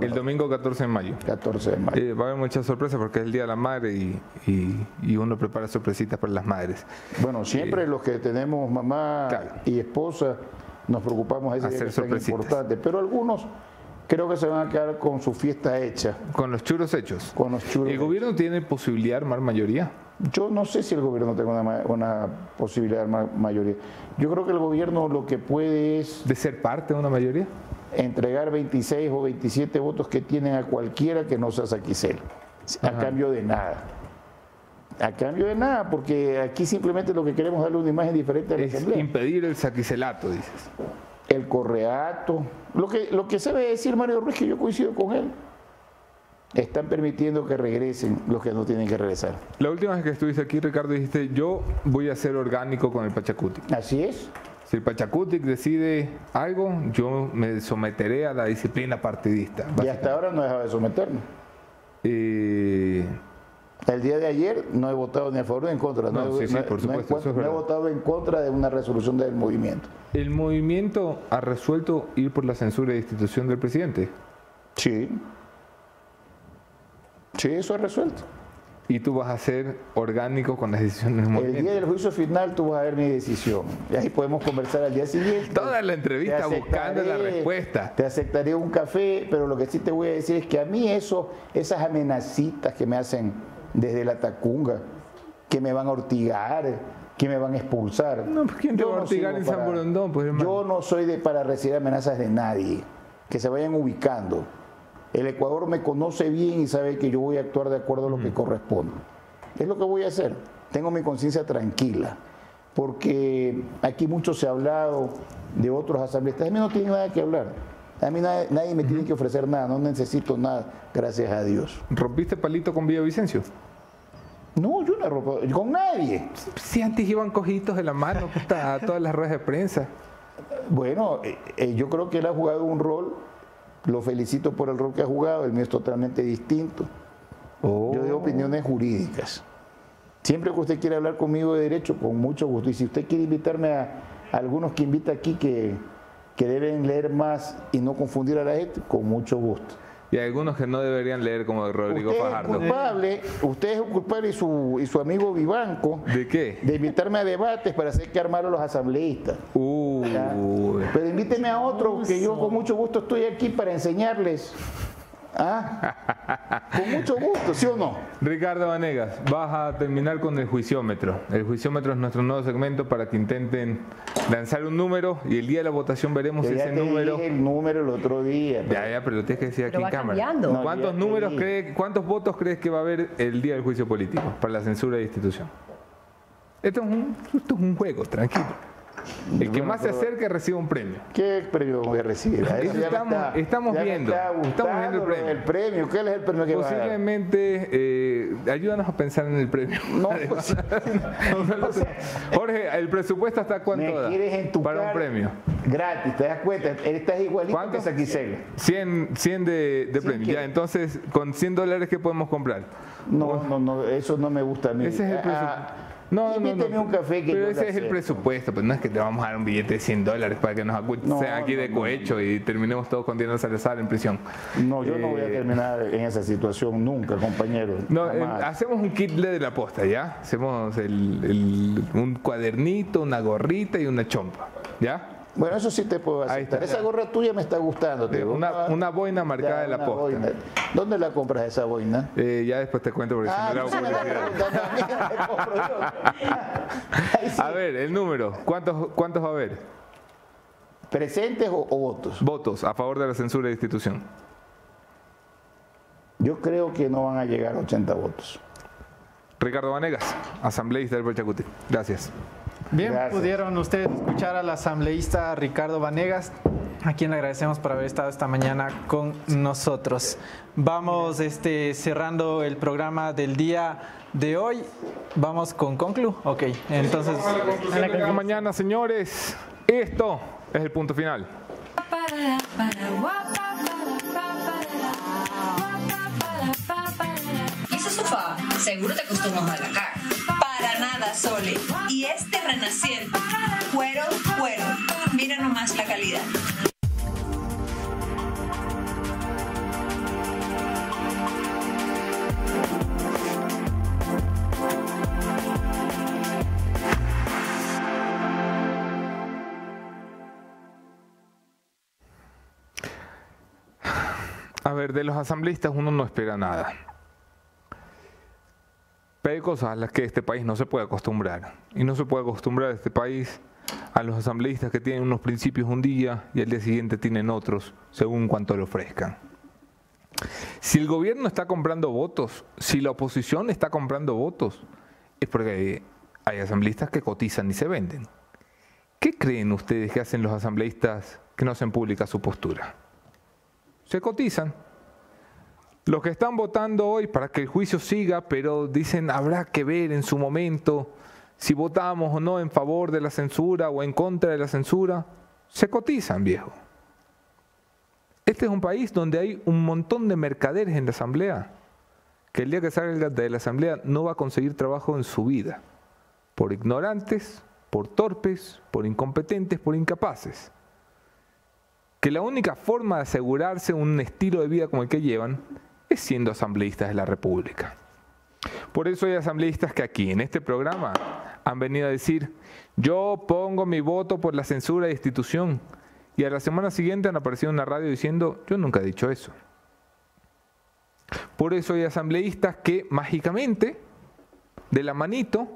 el domingo 14 de mayo. 14 de mayo. Eh, va a haber muchas sorpresas porque es el Día de la Madre y, uno prepara sorpresitas para las madres. Bueno, siempre eh, los que tenemos mamá y esposa nos preocupamos a ese día que es importante, pero algunos creo que se van a quedar con su fiesta hecha. Con los churros hechos. Con los churros ¿El gobierno tiene posibilidad de armar mayoría? Yo no sé si el gobierno tenga una, posibilidad de mayoría. Yo creo que el gobierno lo que puede es... ¿De ser parte de una mayoría? Entregar 26 o 27 votos que tienen a cualquiera que no sea Saquicel, a cambio de nada. A cambio de nada, porque aquí simplemente lo que queremos es darle una imagen diferente a la es impedir el saquicelato, dices. El correato. Lo que, lo que sabe decir Mario Ruiz, que yo coincido con él están permitiendo que regresen los que no tienen que regresar. La última vez que estuviste aquí, Ricardo, dijiste, yo voy a ser orgánico con el Pachacutic. Así es. Si el Pachacutic decide algo, yo me someteré a la disciplina partidista. Y hasta ahora no he dejado de someterme. Eh, el día de ayer no he votado ni a favor ni en contra. No, sí, sí, por supuesto. no he votado en contra de una resolución del movimiento. ¿El movimiento ha resuelto ir por la censura de institución del presidente? Sí. Sí, eso es resuelto. Y tú vas a ser orgánico con las decisiones del El día del juicio final tú vas a ver mi decisión. Y ahí podemos conversar al día siguiente. Toda la entrevista buscando la respuesta. Te aceptaré un café, pero lo que sí te voy a decir es que a mí eso, esas amenacitas que me hacen desde la tacunga, que me van a ortigar, que me van a expulsar. No, pues ¿quién te va a ortigar en San Borondón? Pues, yo no soy de, para recibir amenazas de nadie. Que se vayan ubicando. El Ecuador me conoce bien y sabe que yo voy a actuar de acuerdo a lo que corresponde. Es lo que voy a hacer. Tengo mi conciencia tranquila, porque aquí mucho se ha hablado de otros asambleístas. A mí no tiene nada que hablar. A mí nadie, me tiene que ofrecer nada, no necesito nada, gracias a Dios. ¿Rompiste palito con Vicencio? No, yo no he roto con nadie. Si antes iban cojitos de la mano a todas las ruedas de prensa. Bueno, eh, eh, yo creo que él ha jugado un rol lo felicito por el rol que ha jugado, el mío es totalmente distinto. Yo de opiniones jurídicas. Siempre que usted quiere hablar conmigo de derecho, con mucho gusto. Y si usted quiere invitarme a, algunos que invita aquí que, que deben leer más y no confundir a la gente, con mucho gusto. Y hay algunos que no deberían leer como Rodrigo usted Fajardo. Es culpable, usted es culpable y su, y su amigo Vivanco. ¿De qué? De invitarme a debates para hacer que armaron los asambleístas. Uh. Pero invíteme a otro que yo con mucho gusto estoy aquí para enseñarles. ¿Ah? Con mucho gusto, ¿sí o no? Ricardo Vanegas, vas a terminar con el juiciómetro. El juiciómetro es nuestro nuevo segmento para que intenten lanzar un número y el día de la votación veremos ese te número. Dije el número el otro día. Ya, ya, pero lo tienes que decir aquí en cámara. ¿Cuántos números crees, cuántos votos crees que va a haber el día del juicio político para la censura de institución? Esto es un, esto es un juego, tranquilo. El que más se acerque recibe un premio. ¿Qué premio voy a recibir? estamos, estamos viendo. estamos viendo el premio. el premio. ¿Qué es el premio que Posiblemente, eh, ayúdanos a pensar en el premio. No, *laughs* pues, *laughs* Jorge, ¿el presupuesto está cuánto Me para un premio? Gratis, ¿te das cuenta? Estás igualito ¿Cuánto? que Saquicel. 100, 100 de, de premio. Ya, entonces, con 100 dólares, ¿qué podemos comprar? No, no, no, eso no me gusta a mí. Ese es el ah, No, no, no. un café que Pero ese es el presupuesto, pues no es que te vamos a dar un billete de 100 dólares para que nos no, sea aquí de cohecho y terminemos todos con Diana Salazar en prisión. No, yo no voy a eh, terminar en esa situación nunca, compañero. No, eh, hacemos un kit de la posta, ¿ya? Hacemos el, un cuadernito, una gorrita y una chompa, ¿ya? Bueno, eso sí te puedo aceptar. Esa gorra tuya me está gustando. una, una, boina marcada de la posta. ¿Dónde la compras esa boina? Eh, ya después te cuento porque ah, si me la *laughs* *laughs* A ver, el número. ¿Cuántos, ¿Cuántos va a haber? ¿Presentes o, o votos? Votos a favor de la censura de institución. Yo creo que no van a llegar a 80 votos. Ricardo Vanegas, asambleísta del Pachacuti. Gracias. Bien, pudieron ustedes escuchar al asambleísta Ricardo Vanegas, a quien le agradecemos por haber estado esta mañana con nosotros. Vamos este, cerrando el programa del día de hoy. Vamos con Conclu. Ok, entonces. Mañana, señores. Esto es el punto final. ese sofá seguro te costó un la cara nada, Sole. Y este renaciente, cuero, cuero. Mira nomás la calidad. A ver, de los asambleístas uno no espera nada. Pero hay cosas a las que este país no se puede acostumbrar. Y no se puede acostumbrar a este país a los asambleístas que tienen unos principios un día y al día siguiente tienen otros, según cuanto le ofrezcan. Si el gobierno está comprando votos, si la oposición está comprando votos, es porque hay, asambleístas que cotizan y se venden. ¿Qué creen ustedes que hacen los asambleístas que no hacen pública su postura? Se cotizan los que están votando hoy para que el juicio siga, pero dicen habrá que ver en su momento si votamos o no en favor de la censura o en contra de la censura, se cotizan, viejo. Este es un país donde hay un montón de mercaderes en la asamblea, que el día que salga de la asamblea no va a conseguir trabajo en su vida, por ignorantes, por torpes, por incompetentes, por incapaces. Que la única forma de asegurarse un estilo de vida como el que llevan es siendo asambleístas de la República. Por eso hay asambleístas que aquí, en este programa, han venido a decir, yo pongo mi voto por la censura de institución. Y a la semana siguiente han aparecido en la radio diciendo, yo nunca he dicho eso. Por eso hay asambleístas que mágicamente, de la manito,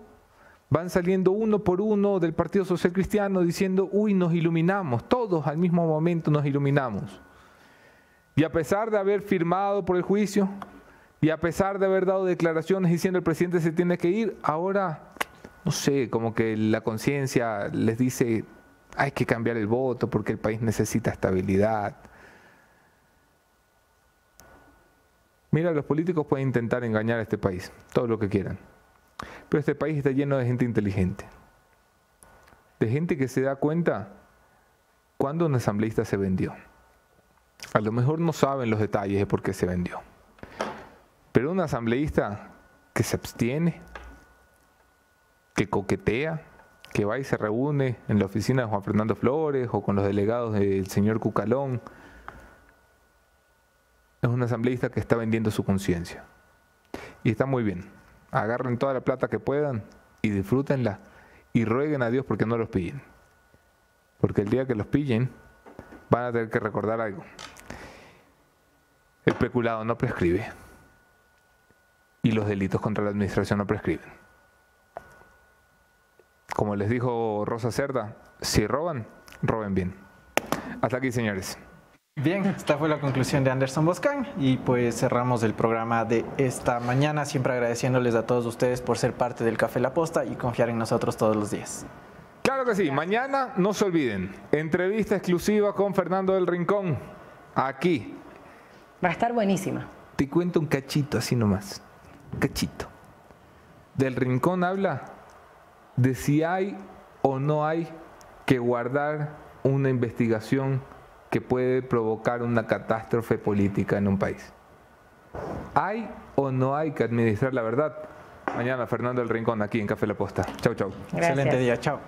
van saliendo uno por uno del Partido Social Cristiano diciendo, uy, nos iluminamos, todos al mismo momento nos iluminamos. Y a pesar de haber firmado por el juicio, y a pesar de haber dado declaraciones diciendo el presidente se tiene que ir, ahora, no sé, como que la conciencia les dice, hay que cambiar el voto porque el país necesita estabilidad. Mira, los políticos pueden intentar engañar a este país, todo lo que quieran. Pero este país está lleno de gente inteligente. De gente que se da cuenta cuando un asambleísta se vendió. A lo mejor no saben los detalles de por qué se vendió. Pero un asambleísta que se abstiene, que coquetea, que va y se reúne en la oficina de Juan Fernando Flores o con los delegados del señor Cucalón, es un asambleísta que está vendiendo su conciencia. Y está muy bien. Agarren toda la plata que puedan y disfrútenla y rueguen a Dios porque no los pillen. Porque el día que los pillen van a tener que recordar algo. El peculado no prescribe. Y los delitos contra la administración no prescriben. Como les dijo Rosa Cerda, si roban, roben bien. Hasta aquí, señores. Bien, esta fue la conclusión de Anderson Boscan y pues cerramos el programa de esta mañana, siempre agradeciéndoles a todos ustedes por ser parte del Café La Posta y confiar en nosotros todos los días. Claro que sí, mañana no se olviden, entrevista exclusiva con Fernando del Rincón, aquí. Va a estar buenísima. Te cuento un cachito así nomás, cachito. Del Rincón habla de si hay o no hay que guardar una investigación que puede provocar una catástrofe política en un país. ¿Hay o no hay que administrar la verdad? Mañana Fernando del Rincón aquí en Café La Posta. Chau, chau. Excelente día, chao.